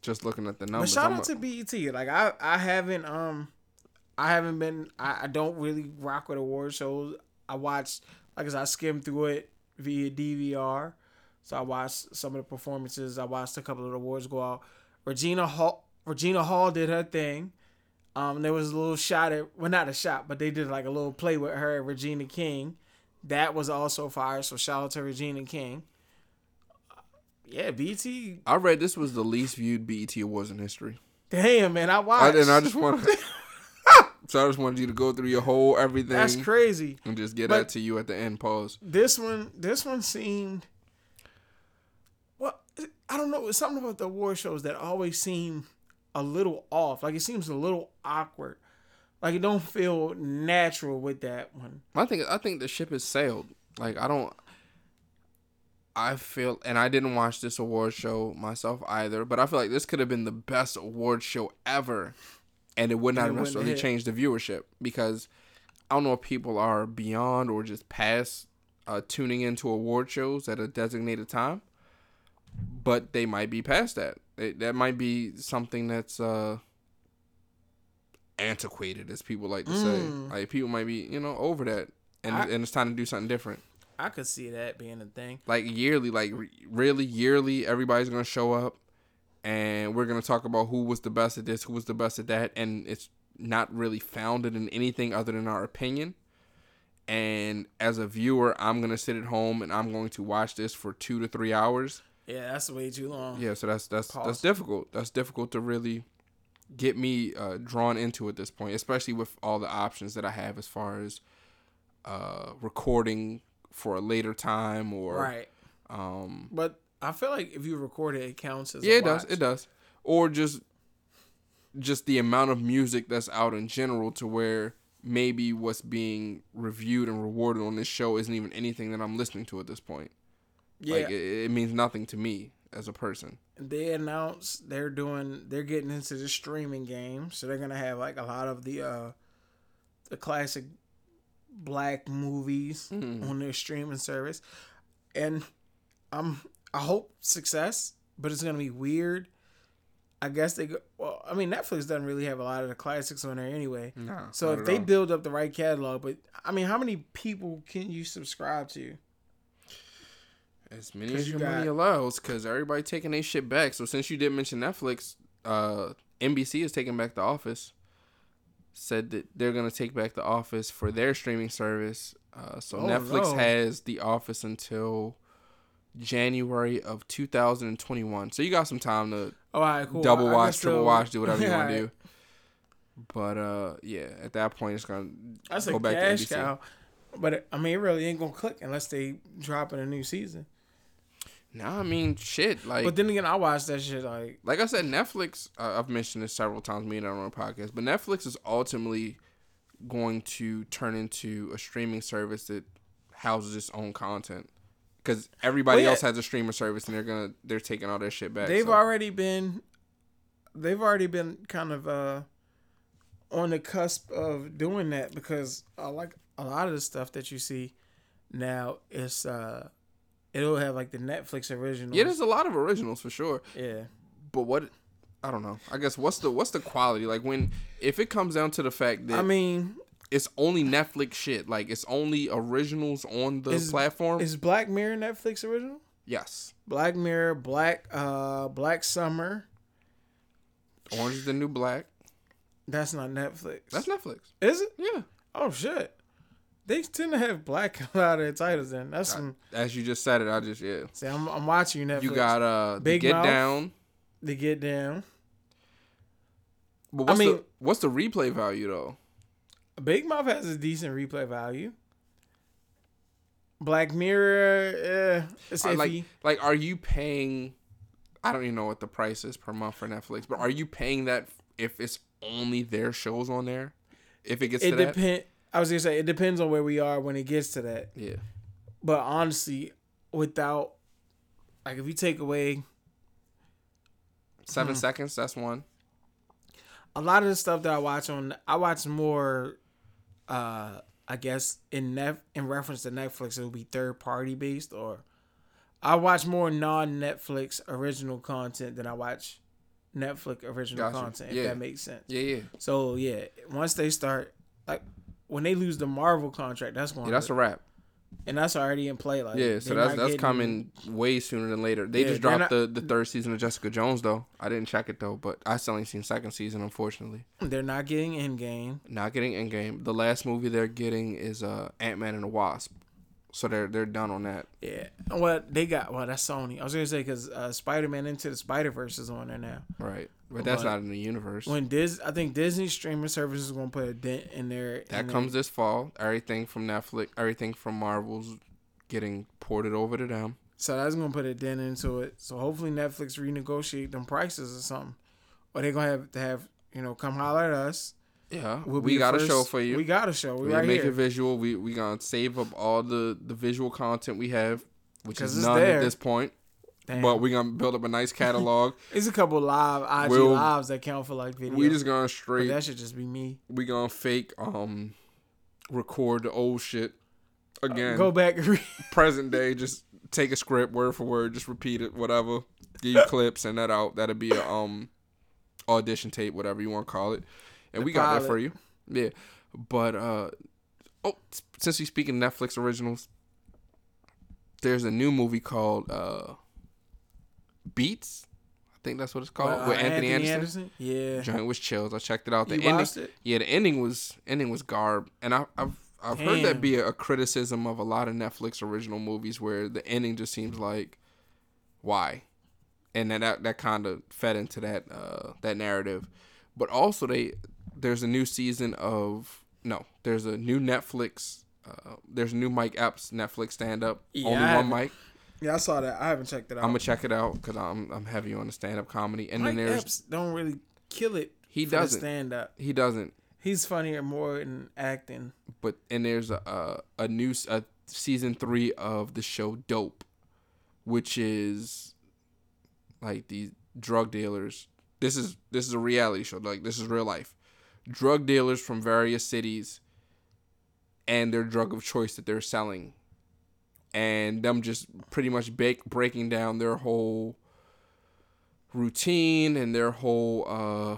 Just looking at the numbers. but shout I'm out a- to BET. Like I I haven't um I haven't been I, I don't really rock with award shows. I watched like I said, I skimmed through it via DVR. So I watched some of the performances. I watched a couple of the awards go out. Regina Hall Regina Hall did her thing. Um there was a little shot at well not a shot, but they did like a little play with her Regina King. That was also fire. So shout out to Regina King. Yeah, BT. I read this was the least viewed BET Awards in history. Damn, man, I I, watched. and I just want so I just wanted you to go through your whole everything That's crazy. and just get But- that to you at the end. Pause. This one, this one seemed. Well, I don't know. It's something about the award shows that always seem a little off. Like it seems a little awkward. Like it don't feel natural with that one. I think I think the ship has sailed. Like I don't. I feel, and I didn't watch this award show myself either, but I feel like this could have been the best award show ever, and it would not it necessarily hit. changed the viewership because I don't know if people are beyond or just past uh, tuning into award shows at a designated time, but they might be past that. It, that might be something that's uh, antiquated, as people like to say. Mm. Like people might be, you know, over that, and I- and it's time to do something different. I could see that being a thing. Like yearly, like re- really yearly, everybody's gonna show up, and we're gonna talk about who was the best at this, who was the best at that, and it's not really founded in anything other than our opinion. And as a viewer, I'm gonna sit at home and I'm going to watch this for two to three hours. Yeah, that's way too long. Yeah, so that's that's Pause. that's difficult. That's difficult to really get me uh, drawn into at this point, especially with all the options that I have as far as uh, recording for a later time or Right. um, But I feel like if you record it, it counts as. yeah, a it does, it does, or just just the amount of music that's out in general to where maybe what's being reviewed and rewarded on this show isn't even anything that I'm listening to at this point. Yeah. Like it, it means nothing to me as a person. they announced they're doing they're getting into the streaming game so they're gonna have like a lot of the uh the classic black movies Mhm. on their streaming service and i'm i hope success but it's gonna be weird i guess they go well i mean netflix doesn't really have a lot of the classics on there anyway Nah, so if they all. build up the right catalog but i mean how many people can you subscribe to As many as you your money got- allows, because everybody taking their shit back. So since you did mention Netflix, uh, NBC is taking back The Office. Said that they're gonna take back The Office for their streaming service. Uh, so Oh, Netflix no. has The Office until January of 2021. So you got some time to all right cool double watch, triple still- watch, do whatever you want to do. But uh, yeah, at that point it's gonna That's go back cash to NBC. cow. But it, I mean, it really ain't gonna click unless they drop in a new season. Nah, I mean shit. Like But then again, I watch that shit like like I said, Netflix. Uh, I've mentioned this several times, me and I on a podcast, but Netflix is ultimately going to turn into a streaming service that houses its own content. Because everybody Well, yeah. else has a streaming service, and they're gonna they're taking all their shit back. they've so. already been, they've already been kind of uh on the cusp of doing that because uh, like a lot of the stuff that you see now is uh it'll have like the Netflix originals. yeah, there's a lot of originals for sure. yeah. But what I don't know. I guess what's the what's the quality like when if it comes down to the fact that I mean, it's only Netflix shit. Like it's only originals on the Is- platform. Is Black Mirror Netflix original? yes, Black Mirror, Black uh Black Summer. Orange is the New Black. That's not Netflix. That's Netflix. Is it? Yeah, Oh shit. They tend to have black a lot of their titles in. That's some as you just said it, I just yeah. see I'm I'm watching Netflix. You got uh, Big Get Mouth. Down. The get down. But what's mean- the what's the replay value though? Big Mouth has a decent replay value. Black Mirror, eh, it's iffy. like like are you paying? I don't even know what the price is per month for Netflix, but are you paying that if it's only their shows on there? If it gets it to that, depend. I was gonna say it depends on where we are when it gets to that. yeah. But honestly, without like if you take away 7 Hmm. seconds. That's one. a lot of the stuff that I watch on, I watch more. uh I guess in nef- in reference to Netflix, it would be third party based, or I watch more non Netflix original content than I watch Netflix original Gotcha. content. If Yeah. that makes sense. Yeah, yeah. So yeah, once they start like when they lose the Marvel contract, that's going. Yeah, that's a wrap. and that's already in play. Like Yeah, so that's that's coming way sooner than later. They Yeah, just dropped not- the, the third season of Jessica Jones though. I didn't check it though, but I still ain't seen second season unfortunately. They're not getting Endgame. Not getting Endgame. The last movie they're getting is uh Ant Man and the Wasp. So they're they're done on that. Yeah, well they got well that's Sony. I was gonna say because uh, Spider Man Into the Spider Verse is on there now. Right. But that's But not in the universe. When Dis, I think Disney streaming services is gonna put a dent in there. that comes this fall. Everything from Netflix, everything from Marvel's getting ported over to them. so that's gonna put a dent into it. So hopefully Netflix renegotiate them prices or something, or they gonna have to have you know come holler at us. Yeah. We'll we got a show for you. We got a show. We We right make here. it visual. We we gonna save up all the the visual content we have, which is none there. at this point. Damn. But we gonna build up a nice catalog. It's a couple live IG We'll- lives that count for like video. we just gonna but straight. that should just be me. We gonna fake um record the old shit again. Go back and present day. Just take a script word for word. Just repeat it. Whatever. Give you clips. Send that out. That'll be a um audition tape, whatever you want to call it. And The we got that for you. Yeah. But uh oh, since we speaking Netflix originals, there's a new movie called uh Beats. I think that's what it's called Uh, with Anthony, Anderson. Yeah. Joint was chills. I checked it out. The You ending, it? yeah, the ending was ending was garb, and I, I've I've heard that be a, a criticism of a lot of Netflix original movies where the ending just seems like why, and then that that kind of fed into that uh that narrative, but also they there's a new season of no there's a new Netflix. Uh, there's a new Mike Epps Netflix stand up. Yeah, Only I one haven't- mic. Yeah, I saw that. I haven't checked it out. I'm gonna check it out because I'm I'm heavy on the stand up comedy. And Mike then there's Epps don't really kill it. He for doesn't. stand up. he doesn't He's funnier more in acting. but and there's a a, a new s- a season three of the show Dope, which is like these drug dealers. This is this is a reality show. Like this is real life. Drug dealers from various cities, and their drug of choice that they're selling, and them just pretty much bake, breaking down their whole routine and their whole. uh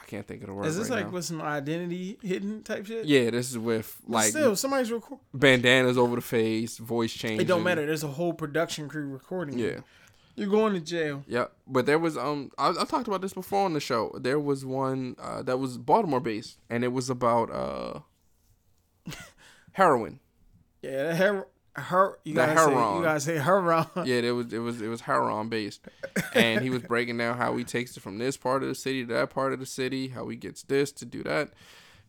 I can't think of the word. Is this right like now. with some identity hidden type shit? Yeah, this is with But like still, somebody's record. bandanas over the face, voice change. It don't matter. There's a whole production crew recording. Yeah, you're going to jail. yeah. But there was um, I, I talked about this before on the show. There was one uh, that was Baltimore based, and it was about uh, heroin. Yeah, the her, her you The gotta say heroin. you gotta say heroin. Yeah, it was it was it was heroin based, and he was breaking down how he takes it from this part of the city to that part of the city, how he gets this to do that.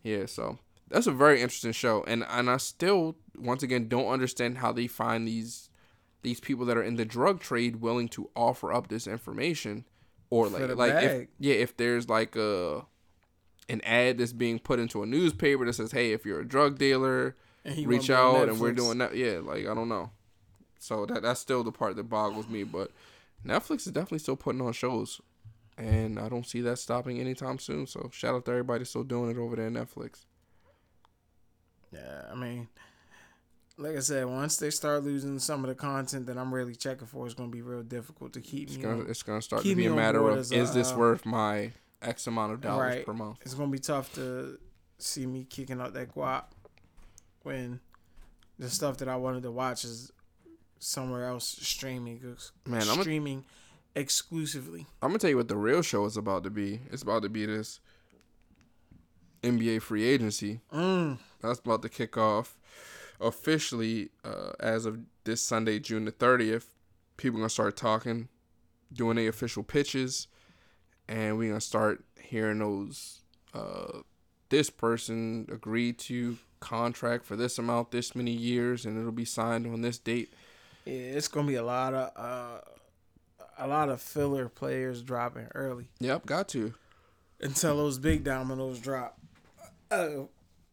Yeah, so that's a very interesting show, and and I still once again don't understand how they find these these people that are in the drug trade willing to offer up this information, or like like if yeah if there's like a an ad that's being put into a newspaper that says hey if you're a drug dealer reach wanna be on out and we're doing that. Yeah, like I don't know. So that that's still the part that boggles me. But Netflix is definitely still putting on shows, and I don't see that stopping anytime soon. So shout out to everybody still doing it over there at Netflix. Yeah, I mean, like I said, once they start losing some of the content that I'm really checking for, it's gonna be real difficult to keep It's me. gonna on. it's gonna start to be a matter of as is a, this uh, worth my X amount of dollars right. per month? It's gonna be tough to see me kicking out that guap when the stuff that I wanted to watch is somewhere else streaming. Man, I'm a- streaming exclusively. I'm gonna tell you what the real show is about to be. It's about to be this NBA free agency. Mm. That's about to kick off officially uh, as of this Sunday, June the 30th. People gonna start talking, doing their official pitches, and we gonna start hearing those. Uh, this person agreed to contract for this amount, this many years, and it'll be signed on this date. Yeah, it's gonna be a lot of uh, a lot of filler players dropping early Yep, got to. until those big dominoes drop. Uh,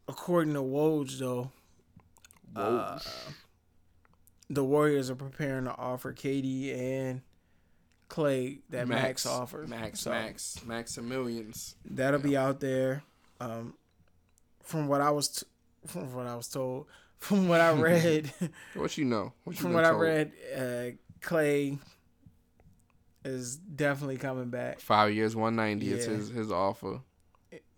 according to Woj, though, uh, the Warriors are preparing to offer KD and Clay that Max, offered. Max, So Max, Maximilians. That'll be out there. Um, from what I was, t- from what I was told, from what I read. What you know? What you From what I read, uh, Clay is definitely coming back. Five years, one ninety. It's Yeah. his his offer.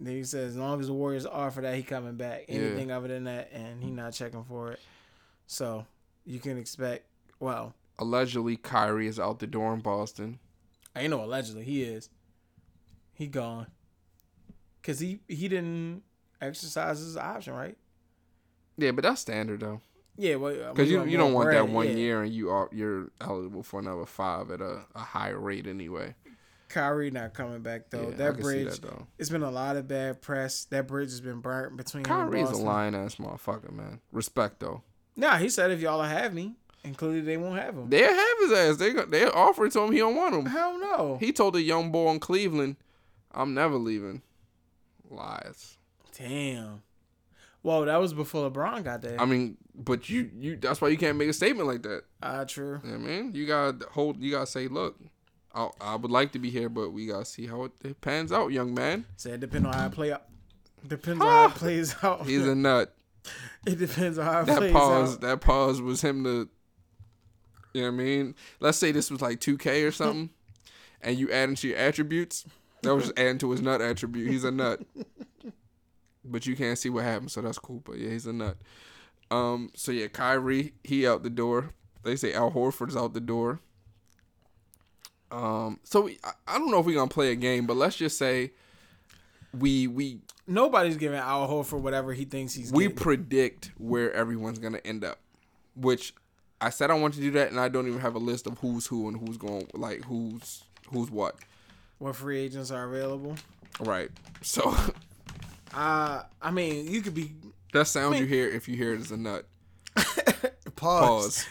Then he says as long as the Warriors offer that, he coming back. Yeah. Anything other than that, and he not checking for it. So you can expect. Well, Allegedly, Kyrie is out the door in Boston. I ain't know allegedly he is. He gone. Cause he he didn't exercise his option, right? Yeah, but that's standard though, Yeah, well, because you you don't want that one yeah. year and you are you're eligible for another five at a, a higher rate anyway. Kyrie not coming back though. yeah, that bridge, that though. it's been a lot of bad press. That bridge has been burnt between. Kyrie's a lying ass motherfucker, man. Respect though. Nah, he said if y'all have me, and clearly they won't have him. They have his ass. They they offered to him. He don't want him. Hell no. He told the young boy in Cleveland, "I'm never leaving." Lies. Damn. Whoa, that was before LeBron got there. I mean, but you you that's why you can't make a statement like that. Ah, true. Yeah, man. You gotta hold. You gotta say, look, I I would like to be here, but we gotta see how it, pans out, young man. Said depend on how it play out. Depends on how it plays out. He's a nut. it depends on how it That plays pause. out. That pause was him to. You know what I mean? Let's say this was like 2K or something, and you add into your attributes. That was just adding to his nut attribute. He's a nut. But you can't see what happened, so that's cool. But yeah, he's a nut. Um. So yeah, Kyrie, he out the door. They say Al Horford's out the door. Um. So we, I, I don't know if we're gonna play a game, but let's just say we we Nobody's giving Al for whatever he thinks he's we getting. predict where everyone's gonna end up, which I said I want to do that, and I don't even have a list of who's who and who's going like who's who's what. what free agents are available. Right. So Uh, I mean, you could be that sound I you hear if you hear it is a nut. pause. Pause.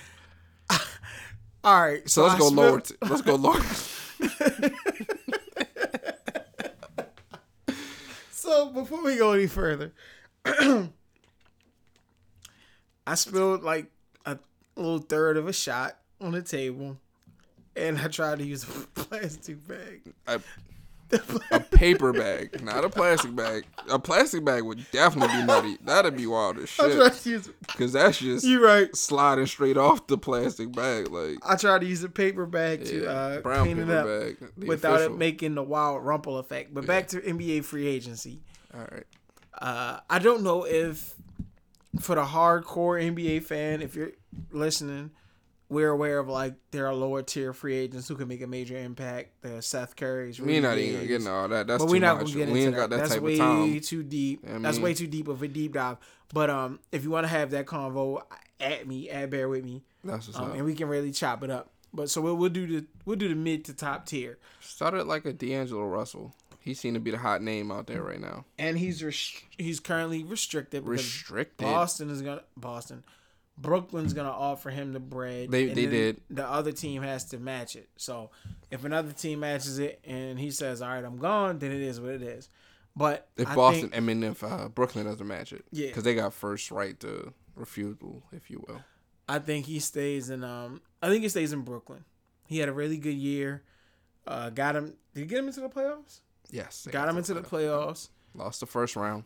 All right, So let's go spilled- lower. T- let's go lower. So before we go any further, I spilled like a little third of a shot on the table, and I tried to use a plastic bag. a, a paper bag, not a plastic bag. A plastic bag would definitely be nutty. That'd be wild as shit. tried to use. Cause that's just You right. sliding straight off the plastic bag, like I tried to use a paper bag to yeah, uh, brown clean it up bag. without official. it making the wild rumple effect. But back to NBA free agency. All right. Uh, I don't know if for the hardcore NBA fan, if you're listening, we're aware of like there are lower tier free agents who can make a major impact. There's Seth Curry's. We're not even getting all that. That's but too we're not much. gonna get we into that. got that That's type way of time. too deep. I That's way too deep of a deep dive. But um, if you want to have that convo, at me, at bear with me, That's what's um, up. and we can really chop it up. But so we'll, we'll do the we'll do the mid to top tier, Started like a D'Angelo Russell. He seemed to be the hot name out there right now. and he's rest- he's currently restricted Restricted. Boston is gonna Boston, Brooklyn's gonna offer him the bread. They- and they did. The other team has to match it. So if another team matches it and he says, "All right, I'm gone," then it is what it is. But If I Boston, think- I mean, if uh, Brooklyn doesn't match it, Yeah. because they got first right to refusal, if you will. I think he stays in um I think he stays in Brooklyn. He had a really good year. Uh got him did he get him into the playoffs? Yes, Got him into the playoffs. Lost the first round,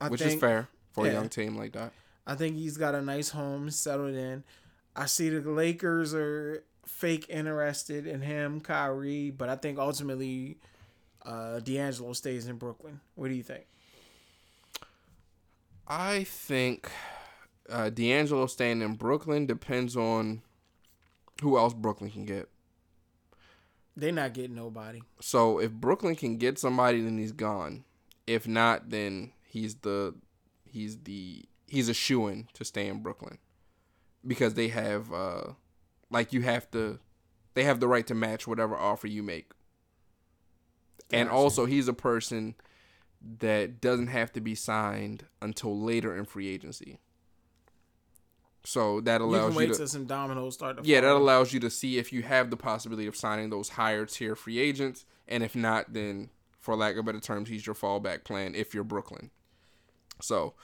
I which think is fair for yeah. a young team like that. I think he's got a nice home settled in. I see the Lakers are fake interested in him, Kyrie, but I think ultimately uh D'Angelo stays in Brooklyn. What do you think? I think uh, D'Angelo staying in Brooklyn depends on who else Brooklyn can get. They're not getting nobody. So if Brooklyn can get somebody, then he's gone. If not, then he's the he's the he's a shoe in to stay in Brooklyn because they have uh like you have to they have the right to match whatever offer you make. And Gotcha. also he's a person that doesn't have to be signed until later in free agency. So that You allows can you, to some dominoes start to yeah, that allows you to see if you have the possibility of signing those higher tier free agents, and if not, then for lack of better terms, he's your fallback plan if you're Brooklyn. So,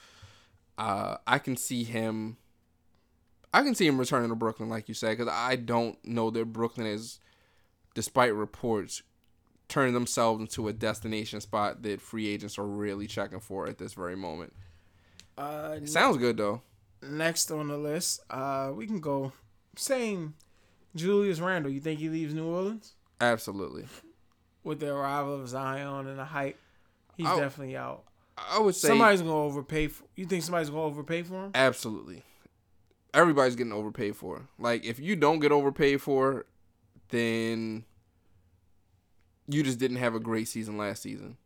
uh, I can see him. I can see him returning to Brooklyn, like you said, because I don't know that Brooklyn is, despite reports, turning themselves into a destination spot that free agents are really checking for at this very moment. Uh, Sounds good though. next on the list, uh, we can go same. Julius Randle. You think he leaves New Orleans Absolutely. with the arrival of Zion and the hype? He's I- definitely out. I would say Somebody's gonna overpay. For, you think somebody's gonna overpay for him? Absolutely. Everybody's getting overpaid for. Like if you don't get overpaid for, then you just didn't have a great season last season.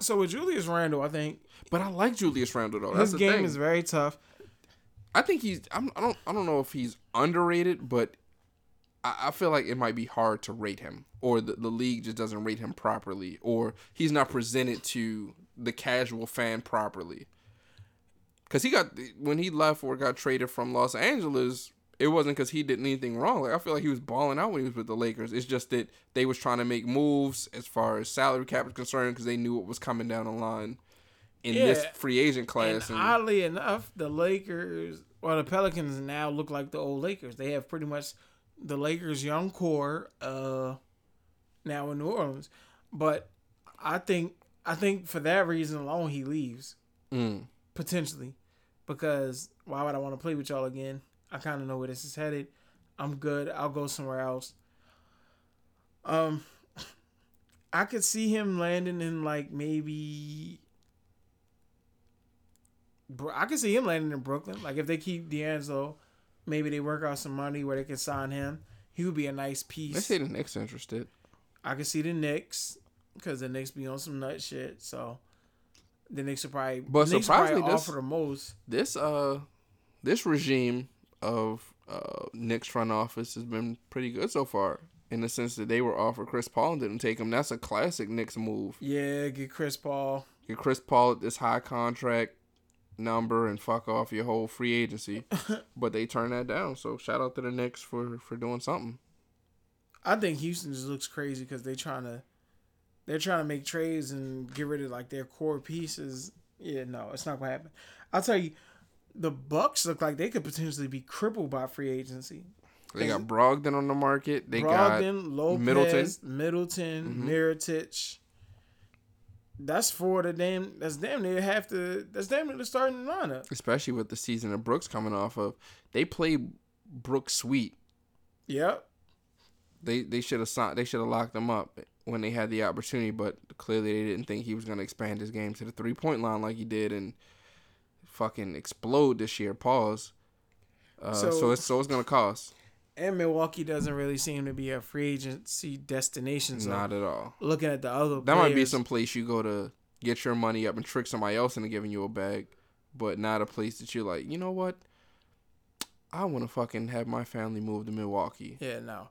So with Julius Randle, I think But I like Julius Randle though. That's his game thing. is very tough. I think he's. I'm, I don't. I don't know if he's underrated, but I, I feel like it might be hard to rate him, or the, the league just doesn't rate him properly, or he's not presented to the casual fan properly. Cause he got when he left or got traded from Los Angeles, it wasn't because he did anything wrong. Like I feel like he was balling out when he was with the Lakers. It's just that they was trying to make moves as far as salary cap is concerned because they knew what was coming down the line in this free agent And class. And, oddly enough, the Lakers, well, the Pelicans now look like the old Lakers. They have pretty much the Lakers' young core uh, now in New Orleans. But I think I think for that reason alone, he leaves Mm. potentially because why would I want to play with y'all again? I kind of know where this is headed. I'm good. I'll go somewhere else. Um, I could see him landing in like maybe. I could see him landing in Brooklyn. Like if they keep D'Angelo, maybe they work out some money where they can sign him. He would be a nice piece. they say the Knicks interested. I could see the Knicks because the Knicks be on some nut shit. So the Knicks will probably, But Knicks will probably surprisingly, this- offer the most. this uh this regime of uh Knicks front office has been pretty good so far in the sense that they were offered Chris Paul and didn't take him. That's a classic Knicks move. Yeah, get Chris Paul. Get Chris Paul at this high contract number and fuck off your whole free agency. but they turned that down. So shout out to the Knicks for for doing something. I think Houston just looks crazy because they trying to, they're trying to make trades and get rid of like their core pieces. Yeah, no, it's not gonna happen. I'll tell you, the Bucks look like they could potentially be crippled by free agency. They got Brogdon on the market. They got Brogdon, Lopez, Middleton. Middleton, Mhm. Mirotic. That's four of the damn. That's damn near half the. That's damn near the starting lineup. got especially with the season of Brooks coming off of. They played Brooks sweet. Yep. they they should have signed, they should have locked him up when they had the opportunity, but clearly they didn't think he was going to expand his game to the three point line like he did and fucking explode this year. Pause. Uh, so, So- it's so it's gonna cost. And Milwaukee doesn't really seem to be a free agency destination. So Not at all. looking at the other, That might be some place you go to get your money up and trick somebody else into giving you a bag, but not a place that you're like, you know what? I want to fucking have my family move to Milwaukee. Yeah, no.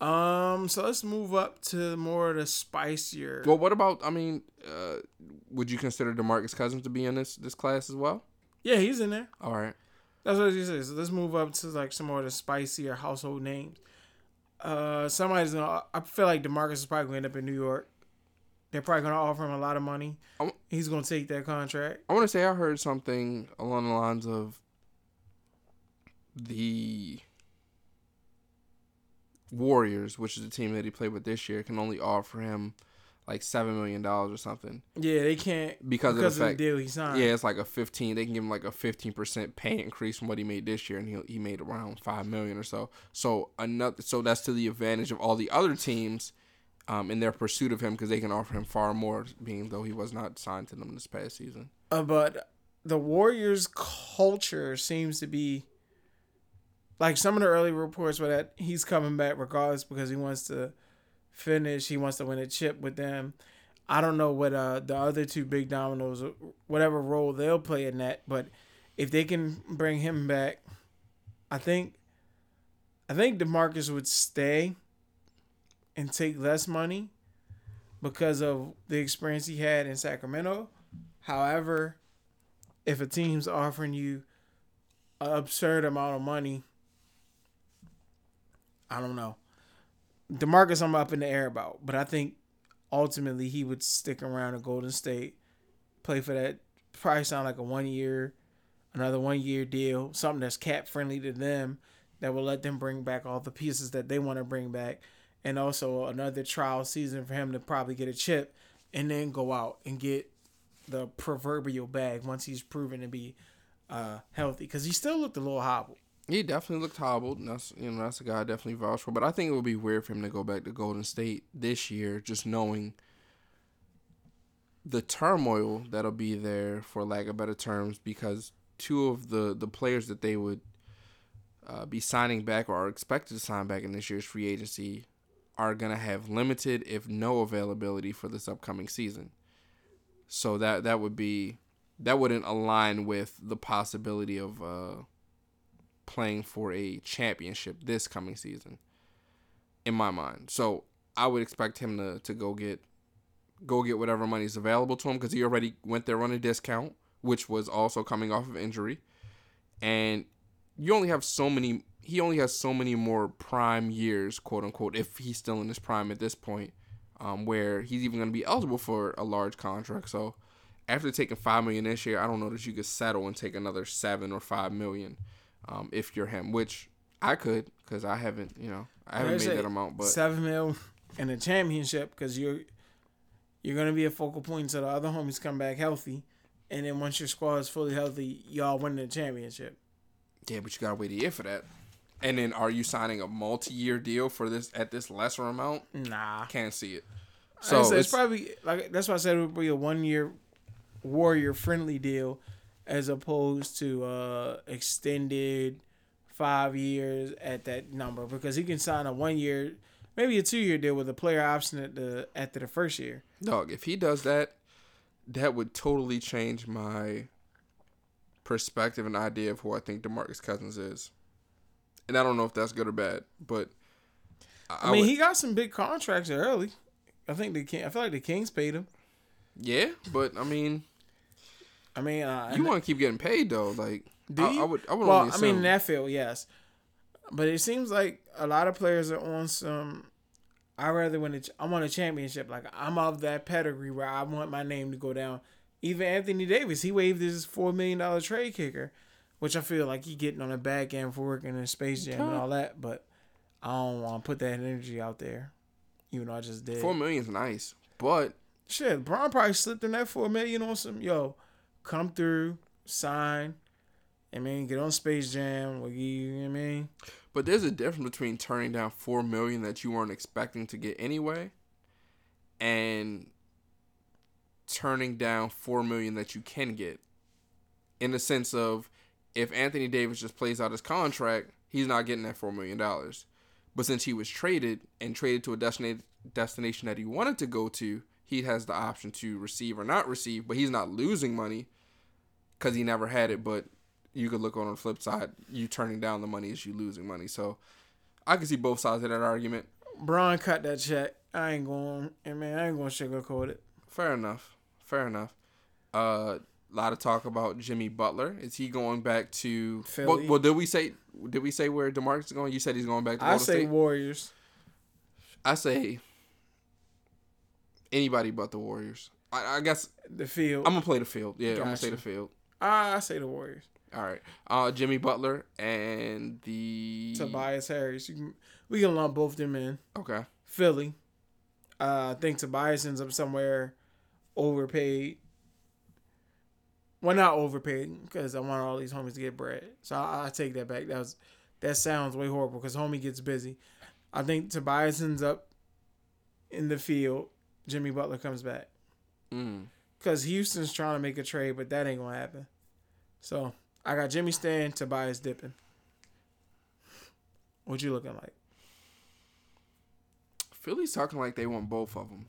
Um, so let's move up to more of the spicier. Well, what about? I mean, uh, would you consider Demarcus Cousins to be in this this class as well? yeah, he's in there. All right. That's what he says. So let's move up to like some more of the spicier household names. Uh, somebody's gonna. I feel like Demarcus is probably gonna end up in New York. They're probably gonna offer him a lot of money. I'm- He's gonna take that contract. I want to say I heard something along the lines of the Warriors, which is the team that he played with this year, can only offer him like seven million dollars or something Yeah, they can't because, because of the of fact. the deal he signed. Yeah, it's like a fifteen. They can give him like a fifteen percent pay increase from what he made this year, and he he made around five million or so. So another, so that's to the advantage of all the other teams, um, in their pursuit of him because they can offer him far more, being though he was not signed to them this past season. Uh, but the Warriors culture seems to be like some of the early reports were that he's coming back regardless because he wants to finish, he wants to win a chip with them. I don't know what uh the other two big dominoes whatever role they'll play in that, but if they can bring him back, I think I think DeMarcus would stay and take less money because of the experience he had in Sacramento. However, if a team's offering you an absurd amount of money, I don't know. DeMarcus, I'm up in the air about, but I think ultimately he would stick around in Golden State, play for that. Probably sound like a one year, another one year deal, something that's cap friendly to them that will let them bring back all the pieces that they want to bring back, and also another trial season for him to probably get a chip, and then go out and get the proverbial bag once he's proven to be uh, healthy because he still looked a little hobbled. He definitely looked hobbled. And that's you know that's a guy I definitely vouch for. But I think it would be weird for him to go back to Golden State this year, just knowing the turmoil that'll be there, for lack of better terms, because two of the the players that they would uh, be signing back or are expected to sign back in this year's free agency are gonna have limited, if no, availability for this upcoming season. So that that would be that wouldn't align with the possibility of. Uh, playing for a championship this coming season in my mind. So I would expect him to, to go get go get whatever money's available to him because he already went there on a discount, which was also coming off of injury. And you only have so many he only has so many more prime years, quote unquote, if he's still in his prime at this point, um, where he's even gonna be eligible for a large contract. So after taking five million this year, I don't know that you could settle and take another seven or five million um, if you're him, which I could because I haven't, you know, I haven't made that amount. But seven mil in a championship because you're you're gonna be a focal point until the other homies come back healthy, and then once your squad is fully healthy, y'all win the championship. Yeah, but you gotta wait a year for that. And then, are you signing a multi-year deal for this at this lesser amount? Nah, can't see it. So it's, it's, probably like that's why I said it would be a one-year warrior friendly deal as opposed to uh extended five years at that number because he can sign a one year, maybe a two year deal with a player option at the after the first year. Dog, if he does that, that would totally change my perspective and idea of who I think DeMarcus Cousins is. And I don't know if that's good or bad, but I, I mean, would, he got some big contracts early. I think the King. I feel like the Kings paid him. Yeah, but I mean, I mean, uh, you want to keep getting paid though, like. Do you? I, I would. I would well, I mean, in that field, yes, but it seems like a lot of players are on some. I rather win. A, I want a championship. Like I'm of that pedigree where I want my name to go down. Even Anthony Davis, he waived his four million dollar trade kicker, which I feel like he getting on the back end for working in Space Jam and all that. But I don't want to put that energy out there, even though I just did. Four million's nice, but shit, Bron probably slipped in that four million on some yo come through, sign. I mean, get on Space Jam. Like, you know what I mean? But there's a difference between turning down four million that you weren't expecting to get anyway, and turning down four million that you can get. In the sense of, if Anthony Davis just plays out his contract, he's not getting that four million dollars. But since he was traded and traded to a destination destination that he wanted to go to, he has the option to receive or not receive, but he's not losing money because he never had it. But you could look on the flip side, you turning down the money is you losing money. So I can see both sides of that argument. Bron cut that check. I ain't going. I mean, I ain't going to sugarcoat it. Fair enough. Fair enough. Uh, a lot of talk about Jimmy Butler. Is he going back to Philly? Well, well did we say did we say where Demarcus is going? You said he's going back to. I say State? Warriors. I say anybody but the Warriors. I, I, guess the field. I'm gonna play the field. Yeah, gotcha. I'm gonna say the field. Uh, I say the Warriors. All right. Uh, Jimmy Butler and the Tobias Harris. Can, we can lump both them in. Okay. Philly. Uh, I think Tobias ends up somewhere overpaid. Well, not overpaid because I want all these homies to get bread. So I, I take that back. That was that sounds way horrible because homie gets busy. I think Tobias ends up in the field Jimmy Butler comes back. Because. Houston's trying to make a trade, but that ain't gonna happen. So I got Jimmy staying, Tobias dipping. What you looking like? Philly's talking like they want both of them.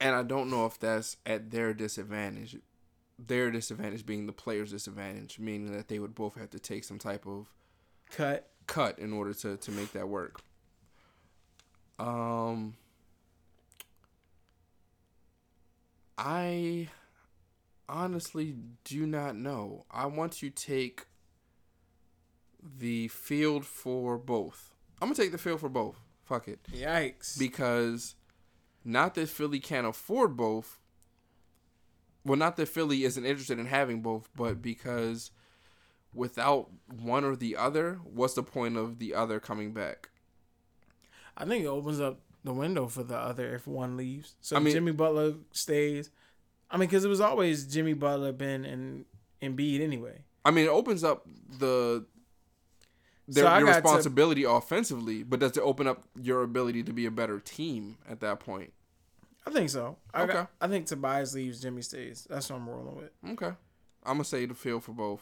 And I don't know if that's at their disadvantage. Their disadvantage being the player's disadvantage, meaning that they would both have to take some type of Cut. cut in order to, to make that work. Um, I honestly do not know. I want to take the field for both. I'm gonna take the field for both. Fuck it, Yikes. because not that Philly can't afford both. Well, not that Philly isn't interested in having both, but because without one or the other, what's the point of the other coming back? I think it opens up the window for the other if one leaves. So I mean- Jimmy Butler stays. I mean, because it was always Jimmy Butler, Ben, and Embiid anyway. I mean, it opens up the So their, your got to- responsibility offensively, but does it open up your ability to be a better team at that point? I think so. I Okay. got, I think Tobias leaves, Jimmy stays. That's what I'm rolling with. Okay, I'm gonna say the field for both,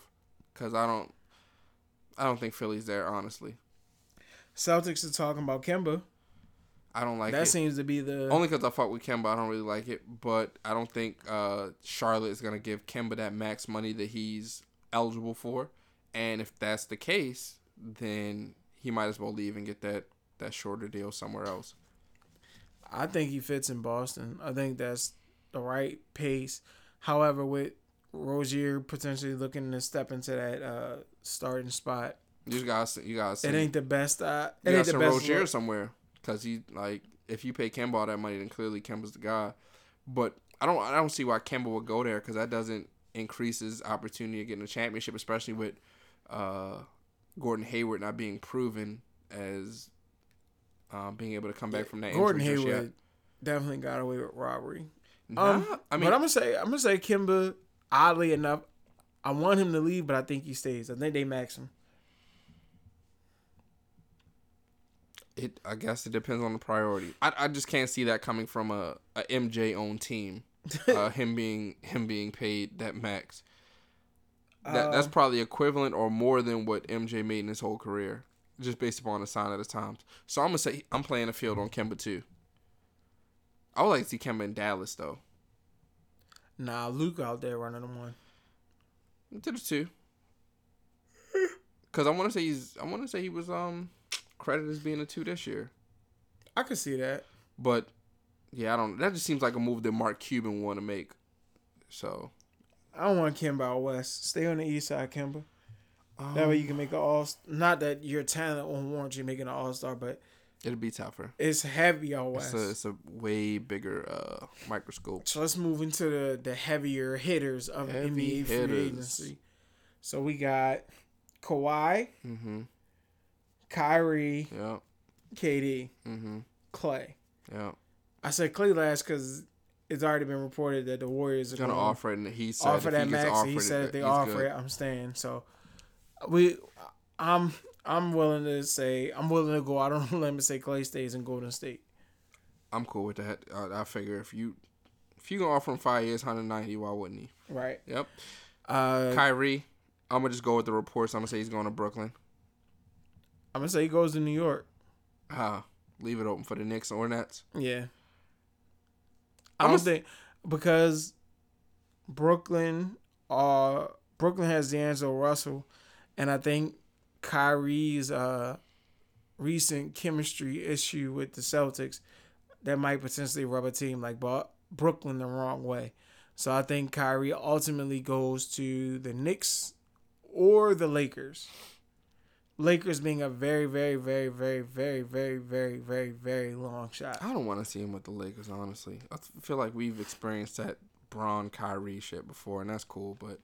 cause I don't, I don't think Philly's there honestly. Celtics are talking about Kemba. I don't like that it. seems to be the Only because I fuck with Kemba, I don't really like it. But I don't think uh, Charlotte is gonna give Kemba that max money that he's eligible for. And if that's the case, then he might as well leave and get that that shorter deal somewhere else. I think he fits in Boston. I think that's the right pace. However, with Rozier potentially looking to step into that uh, starting spot, You guys, you guys, it ain't the best. Uh, it ain't the best. Rozier look. somewhere because he like if you pay Kemba all that money, then clearly Kemba's the guy. But I don't, I don't see why Kemba would go there because that doesn't increase his opportunity of getting a championship, especially with uh, Gordon Hayward not being proven as uh, being able to come back from that. Gordon yet. Hayward definitely got away with robbery. Nah, Um, I mean, but I'm gonna say I'm gonna say Kemba. Oddly enough, I want him to leave, but I think he stays. I think they max him. It. I guess it depends on the priority. I, I just can't see that coming from a, a MJ owned team. uh, him being him being paid that max. That, that's Um, probably equivalent or more than what MJ made in his whole career, just based upon the sign of the times. So I'm gonna say I'm playing the field on Kemba too. I would like to see Kemba in Dallas though. Nah, Luka out there running them one. To the two, because I want to say he's I want to say he was um credited as being a two this year, I could see that. but yeah, I don't. That just seems like a move that Mark Cuban want to make. So I don't want Kemba out west. Stay on the east side, Kemba. That way you can make an all. Not that your talent won't warrant you making an all star, but it'll be tougher. it's heavy out It's west. a it's a way bigger uh microscope. So let's move into the the heavier hitters of Heavy NBA free agency. So we got Kawhi, Mm-hmm. Kyrie, Yeah. KD, Mm-hmm. Clay. Yeah. I said Clay last because it's already been reported that the Warriors are gonna gonna offer it, and he said offer that he max. offered He said if they offer good. it, I'm staying. So we, I'm I'm willing to say I'm willing to go out on a limb and say Clay stays in Golden State. I'm cool with that. I, I figure if you if you gonna offer him five years, 190, why wouldn't he? Right. Yep. Uh, Kyrie, I'm gonna just go with the reports. I'm gonna say he's going to Brooklyn. I'm gonna say he goes to New York. Ah, leave it open for the Knicks or Nets. Yeah. I I'm don't a- think because Brooklyn, uh, Brooklyn has D'Angelo Russell, and I think Kyrie's uh recent chemistry issue with the Celtics that might potentially rub a team like Brooklyn the wrong way. So I think Kyrie ultimately goes to the Knicks or the Lakers. Lakers being a very, very, very, very, very, very, very, very, very long shot. I don't want to see him with the Lakers. Honestly, I feel like we've experienced that Bron Kyrie shit before, and that's cool. But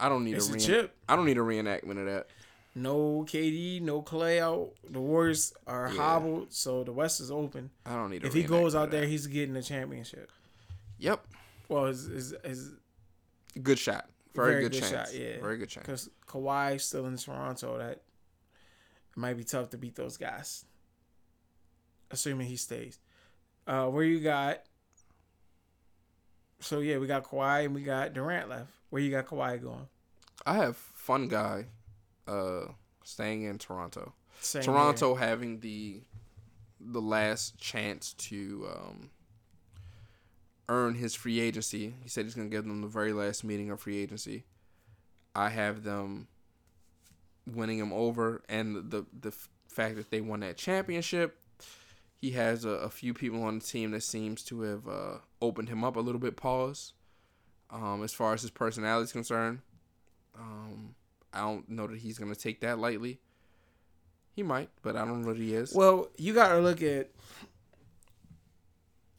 I don't need It's a, a chip. I don't need a reenactment of that. No KD, no Clay out. The Warriors are Yeah. hobbled, so the West is open. I don't need. A If he goes out there, he's getting a championship. yep, Well, his his, his good shot. Very, Very good, good chance. shot, yeah. very good chance. because Kawhi's still in Toronto. That it might be tough to beat those guys, assuming he stays. Uh, where you got So yeah, we got Kawhi and we got Durant left. Where you got Kawhi going? I have fun guy, uh, staying in Toronto. Same Toronto having the the last chance to um, earn his free agency. He said he's gonna give them the very last meeting of free agency. I have them winning him over, and the the fact that they won that championship. He has a, a few people on the team that seems to have uh, opened him up a little bit. Pause. Um, as far as his personality is concerned, um, I don't know that he's gonna take that lightly. He might, but I don't know that he is. Well, you got to look at.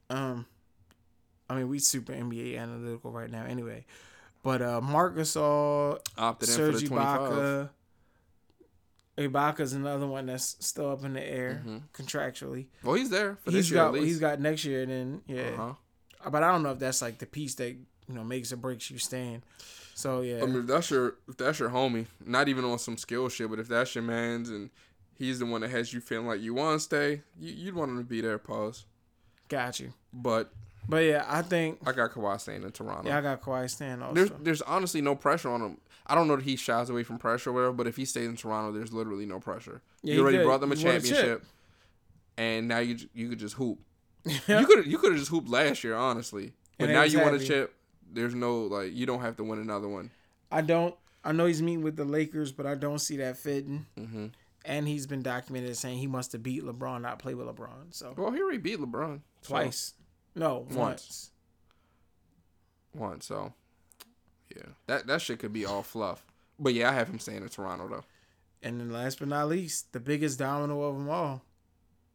Um, I mean, we super NBA analytical right now, anyway. But uh, Marc Gasol, Opted in for the 25. Ibaka, Ibaka's another one that's still up in the air Mhm. contractually. Well, he's there for He's this year got at least. he's got next year, and then yeah. Uh-huh. But I don't know if that's like the piece that you know makes or breaks you staying. So yeah, I mean, if that's your if that's your homie, not even on some skill shit, but if that's your man's and he's the one that has you feeling like you want to stay, you, you'd want him to be there. Pause. got you. But But yeah, I think I got Kawhi staying in Toronto. yeah, I got Kawhi staying also. There's there's honestly no pressure on him. I don't know that he shies away from pressure or whatever, but if he stays in Toronto, there's literally no pressure. Yeah, you already good. brought them a won a championship, and now you you could just hoop. You could you could have just hooped last year, honestly. But And now you want a chip. There's no like you don't have to win another one. I don't. I know he's meeting with the Lakers, but I don't see that fitting. hmm And he's been documented as saying he must have beat LeBron, not play with LeBron. So Well, he already beat LeBron so- twice, no, Once. once. once. So yeah, that that shit could be all fluff. But yeah, I have him staying in Toronto though. And then last but not least, the biggest domino of them all,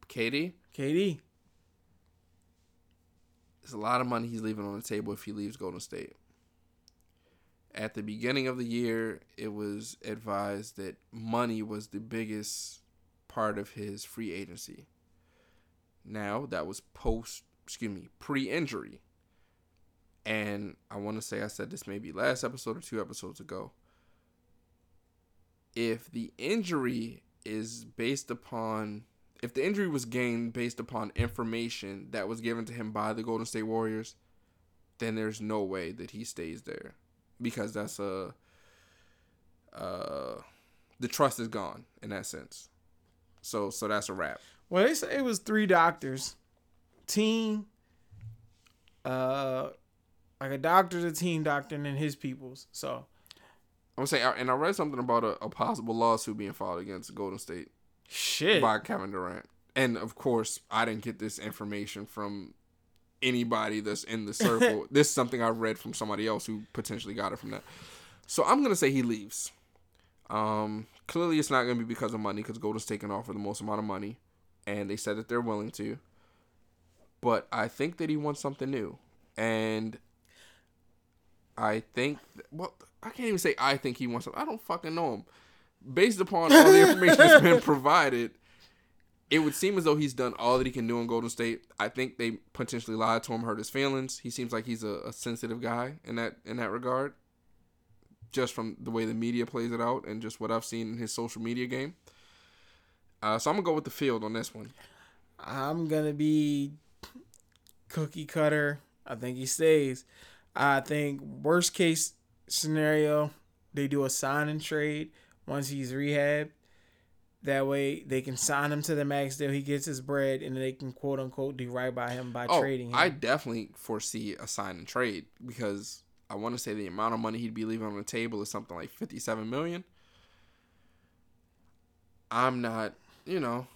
KD, KD. there's a lot of money he's leaving on the table if he leaves Golden State. At the beginning of the year, it was advised that money was the biggest part of his free agency. Now, that was post, excuse me, pre injury. And I want to say I said this maybe last episode or two episodes ago. If the injury is based upon if the injury was gained based upon information that was given to him by the Golden State Warriors, then there's no way that he stays there because that's a uh the trust is gone in that sense. So so that's a wrap. Well, they say it was three doctors, team, uh, like a doctor's a team doctor, and then his people's. So I'm gonna say, and I read something about a, a possible lawsuit being filed against Golden State shit. by Kevin Durant. And of course, I didn't get this information from anybody that's in the circle. this is something I read from somebody else who potentially got it from that. So I'm gonna say he leaves. Um, clearly, it's not gonna be because of money, because Golden State can offer the most amount of money, and they said that they're willing to. But I think that he wants something new, and I think well, I can't even say I think he wants something. I don't fucking know him. Based upon all the information that's been provided, it would seem as though he's done all that he can do in Golden State. I think they potentially lied to him, hurt his feelings. He seems like he's a, a sensitive guy in that in that regard. Just from the way the media plays it out and just what I've seen in his social media game. Uh, so I'm gonna go with the field on this one. I'm gonna be cookie cutter. I think he stays. I think worst case scenario, they do a sign and trade once he's rehabbed. That way they can sign him to the max deal. He gets his bread, and they can quote unquote do right by him by Oh, trading him. I definitely foresee a sign and trade because I want to say the amount of money he'd be leaving on the table is something like 57 million. I'm not, you know,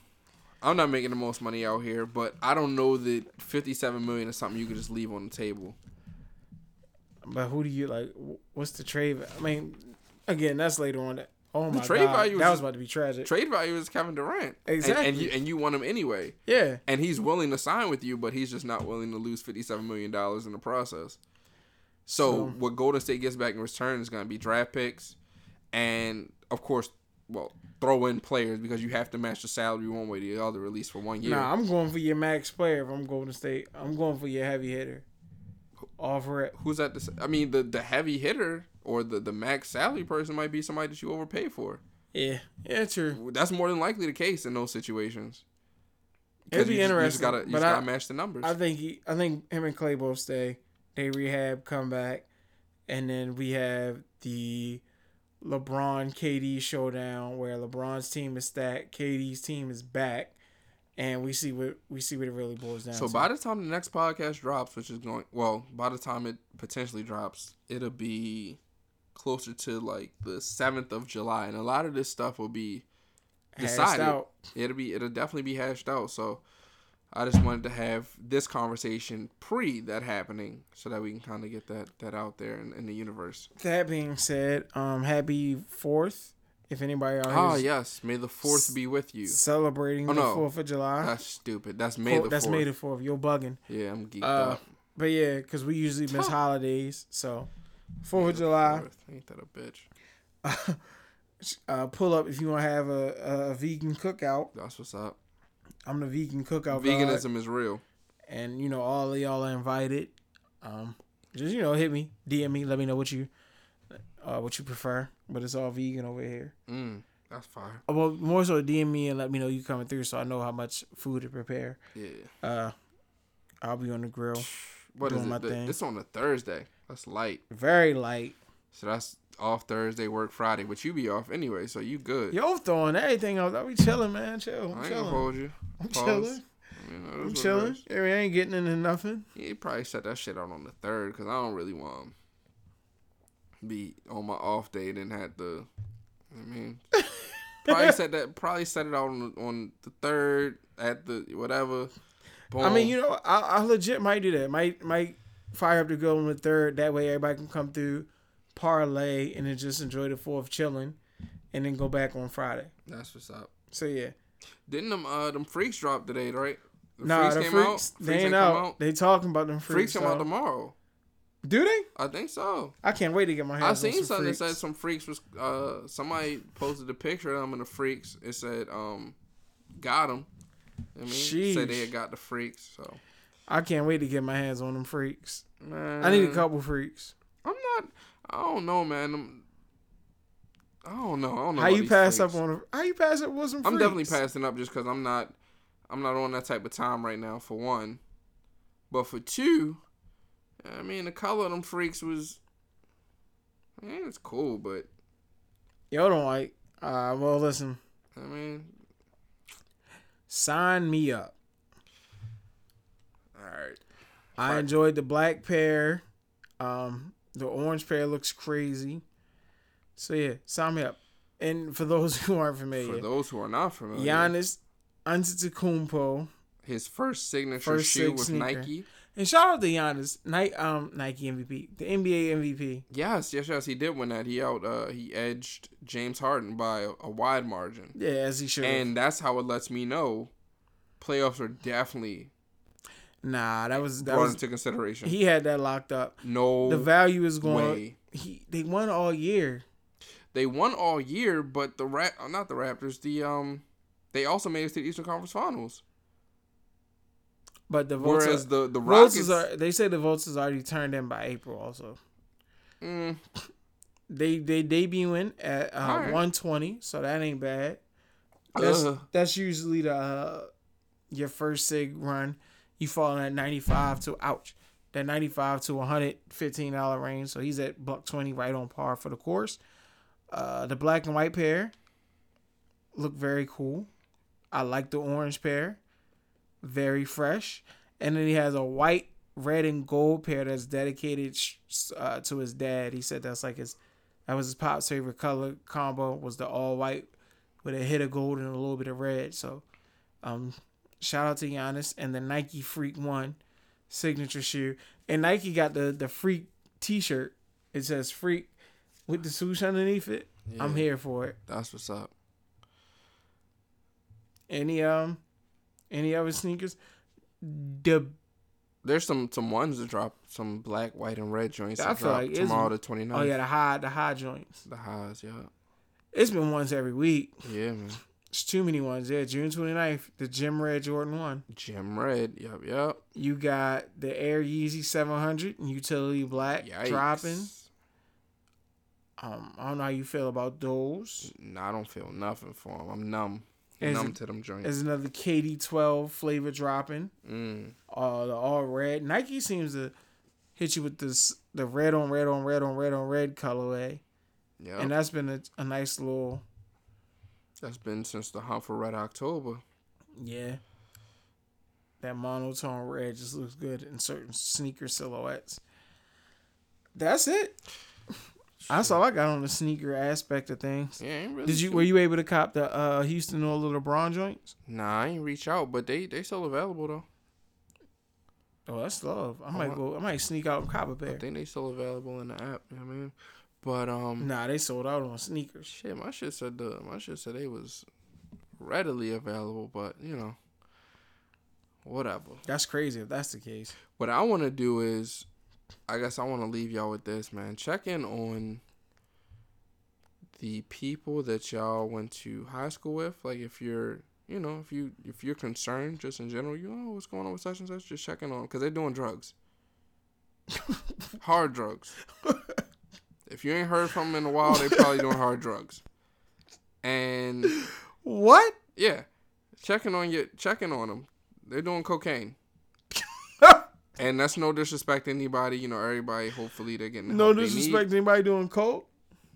I'm not making the most money out here, but I don't know that 57 million is something you could just leave on the table. But who do you like? What's the trade? I mean, again, that's later on. Oh my trade god, value is that was about to be tragic. Trade value is Kevin Durant. And- And, Exactly. you and you want him anyway. yeah, And he's willing to sign with you, but he's just not willing to lose 57 million dollars in the process. So, So- what Golden State gets back in return is going to be draft picks, and of course, well, throw in players because you have to match the salary one way or the other, at least for one year. Nah, I'm going for your max player if I'm Golden State. I'm going for your heavy hitter. Offer it. Who's that? To, I mean, the the heavy hitter or the the max salary person might be somebody that you overpay for. Yeah, yeah, true. That's more than likely the case in those situations. It'd be you just- interesting. You just gotta, you just I, gotta match the numbers. I think he, I think him and Clay both stay. They Rehab come back, and then we have the LeBron KD showdown where LeBron's team is stacked, KD's team is back, and we see what we see what it really boils down So to. by the time the next podcast drops, which is going well, by the time it potentially drops, it'll be closer to like the seventh of July, and a lot of this stuff will be decided. out. It'll be it'll definitely be hashed out. So I just wanted to have this conversation pre that happening, so that we can kind of get that that out there in, in the universe. That being said, um, happy Fourth. If anybody out Oh yes, may the fourth be with you. celebrating Oh, the no. Fourth of July, That's stupid. That's May Fourth- the that's. May the Fourth. You're bugging. yeah, I'm geeked Uh, up. But yeah, because we usually miss holidays, so Fourth May of July. 4th. Ain't that a bitch? uh, pull up if you want to have a, a vegan cookout. That's what's up. I'm the vegan cookout. god, Veganism is real. and you know all of y'all are invited. Um, just you know, hit me, DM me, let me know what you, uh, what you prefer. But it's all vegan over here. Mm, that's fine. Uh, Well, more so DM me and let me know you coming through, so I know how much food to prepare. Yeah. Uh, I'll be on the grill. What is Doing my? The- thing. It's on a Thursday. That's light. Very light. So that's off Thursday, work Friday, but you be off anyway, so you good. Yo, throwing everything else. I be chilling, man. Chill. I I'm ain't gonna hold you. I'm Pause. chilling. I that is I'm chilling. I, mean, I ain't getting into nothing. Yeah, you probably set that shit out on the third because I don't really want to be on my off day and then had to. I mean, probably set that. Probably set it out on the, on the third at the whatever. I mean, you know, I, I legit might do that. Might might fire up the grill on the third. That way, everybody can come through, parlay, and then just enjoy the fourth chilling, and then go back on Friday. That's what's up. So yeah, Didn't them uh them freaks drop today, right? The nah, the freaks they ain't out. come They talking about them Freaks freaks. come out tomorrow. Do they? I think so. I can't wait to get my hands I seen some something freaks. that said some freaks was uh somebody posted a picture of them and the freaks. It said um got them. I mean, said they had got the freaks. So I can't wait to get my hands on them freaks. man, I need a couple freaks. I'm not. I don't know, man. I'm, I don't know. I don't know. How you pass freaks. up on? A, how you pass up with some? I'm definitely passing up just because I'm not. I'm not on that type of time right now. For one, but for two, I mean the color of them freaks was. Man, it's cool, but y'all don't like. Uh, well, listen. I mean, Sign me up. all right. I enjoyed the black pair. Um, the orange pair looks crazy. So yeah, sign me up. And for those who aren't familiar, For those who are not familiar, Giannis Antetokounmpo, his first signature First shoe was sneaker. Nike. And shout out to Giannis, Nike, um, Nike MVP, the NBA MVP. Yes, yes, yes. He did win that. He out. Uh, he edged James Harden by a, a wide margin, Yeah, as he should. and that's how it lets me know playoffs are definitely nah, that was that brought was into consideration. he had that locked up. no The value is going. way. He they won all year. They won all year, but the Ra- uh, not the Raptors. The um, they also made it to the Eastern Conference Finals. But the votes Whereas are, the the Rockets, are, they say the votes is already turned in by April. Also, mm, they they debuting at uh, Alright. 120, so that ain't bad. That's Ugh. that's usually the uh, your first sig run. You fall in that 95 to ouch, that 95 to 115 dollar range. So he's at buck 20, right on par for the course. Uh, the black and white pair look very cool. I like the orange pair, very fresh. And then he has a white, red, and gold pair that's dedicated uh, to his dad. He said that's like his that was his pop's favorite color combo was the all white with a hit of gold and a little bit of red. So, um, shout out to Giannis and the Nike Freak One signature shoe. And Nike got the the Freak T-shirt. It says Freak with the swoosh underneath it. I'm here for it. That's what's up. Any um, any other sneakers? The There's some some ones that drop some black, white, and red joints. I that feel drop like tomorrow the 29th. oh yeah, the high the high joints. the highs. Yeah, It's been ones every week. yeah, man. It's too many ones. Yeah, June 29th, the Gym Red Jordan One. Gem red. Yep, yep. You got the Air Yeezy 700 and Utility Black Yikes. dropping. Um, I don't know how you feel about those. Nah, I don't feel nothing for them. I'm numb. Is numb to them joints. There's another KD12 flavor dropping. Mm. Uh, the all red. Nike seems to hit you with this the red on red on red on red on red colorway, Yeah, and that's been a, a nice little that's been since the hunt for Red October. yeah. That monotone red just looks good in certain sneaker silhouettes. That's it. That's all I got on the sneaker aspect of things. Yeah, ain't really Did you were you able to cop the uh Houston or the LeBron joints? Nah, I ain't reach out, but they they still available though. Oh, that's love. I might go. I might sneak out and cop a pair. I think they still available in the app. You know what I mean? But um, Nah, they sold out on sneakers. shit, my shit said the my shit said they was readily available, but you know, whatever. That's crazy if that's the case. What I want to do is, I guess I want to leave y'all with this, man. Check in on the people that y'all went to high school with. Like, if you're, you know, if you if you're concerned, just in general, you know what's going on with such and such. Just checking on them because they're doing drugs, hard drugs. If you ain't heard from them in a while, they probably doing hard drugs. And What? yeah, checking on you, checking on them. They're doing cocaine. And that's no disrespect to anybody, you know, everybody. Hopefully they're getting the no disrespect to anybody doing coke.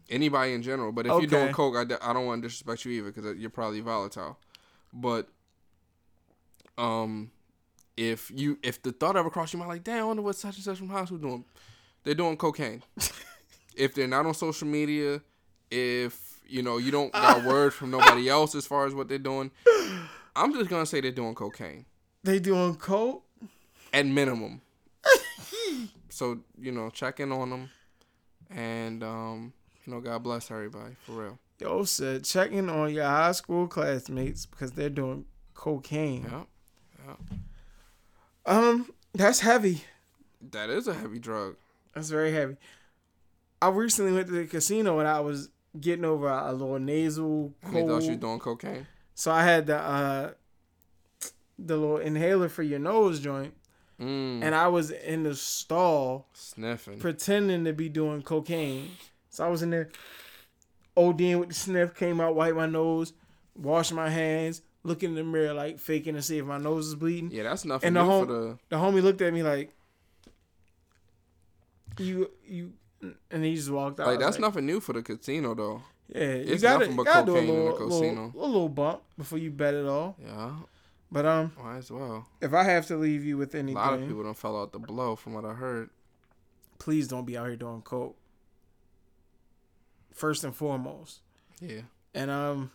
Anybody in general, but if you're doing Okay. coke, I, d- I don't want to disrespect you either because you're probably volatile. But um, if you if the thought ever crossed your mind, like, damn, I wonder what such and such from high school doing. They're doing cocaine. if they're not on social media, if you know you don't got word from nobody else as far as what they're doing, I'm just gonna say they're doing cocaine. They doing coke. At minimum. so you know, check in on them, and um, you know, God bless everybody for real. Yo said checking on your high school classmates because they're doing cocaine. Yeah, Um, that's heavy. that is a heavy drug. That's very heavy. I recently went to the casino and I was getting over a little nasal And they thought you was doing cocaine. So I had the uh the little inhaler for your nose joint, Mm, and I was in the stall sniffing. pretending to be doing cocaine. So I was in there ODing with the sniff, came out, wiped my nose, washed my hands, looking in the mirror like faking to see if my nose is bleeding. Yeah, that's nothing And new the for the. The homie looked at me like, "You, you," and he just walked out. Like that's nothing new for the casino though. Yeah, you it's gotta, nothing but gotta do a cocaine in the little, little, casino. a little bump before you bet it all. Yeah, But um, might as well. if I have to leave you with anything, A lot of people don't fell out the blow from what I heard. please don't be out here doing coke. First and foremost, Yeah, and um,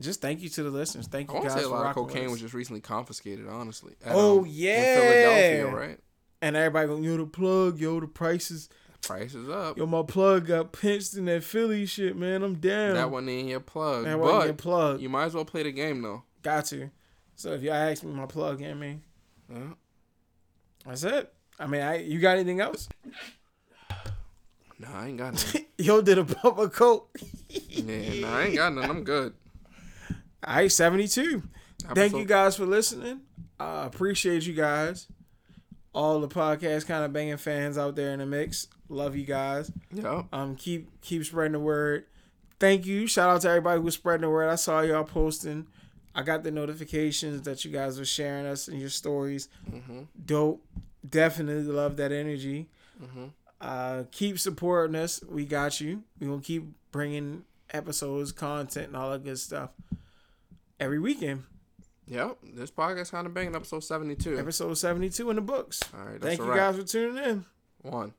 just thank you to the listeners. Thank you want guys say a lot of cocaine was just recently confiscated. Honestly. At, Oh, um, yeah. Philadelphia, right? And everybody going, yo, the plug, yo, the prices, Price is up. yo, my plug got pinched in that Philly shit, man. I'm down. That wasn't in your plug. That wasn't your plug. you might as well play the game though. Got to. So if y'all ask me my plug in, me, Yeah. that's it. I mean, I you got anything else? No, I ain't got none. Yo did a bump of coke. yeah, nah, I ain't got nothing. I'm good. All right, 72. Thank you guys for listening. I appreciate you guys. All the podcast kind of banging fans out there in the mix. Love you guys. Yeah. Um, keep keep spreading the word. Thank you. Shout out to everybody who's spreading the word. I saw y'all posting. I got the notifications that you guys were sharing us in your stories. Mm-hmm. Dope. Definitely love that energy. Mm-hmm. Uh, keep supporting us. We got you. We gonna keep bringing episodes, content, and all that good stuff every weekend. Yep. This podcast kind of banging episode 72. Episode seventy two in the books. All right. That's Thank you guys for tuning in. One.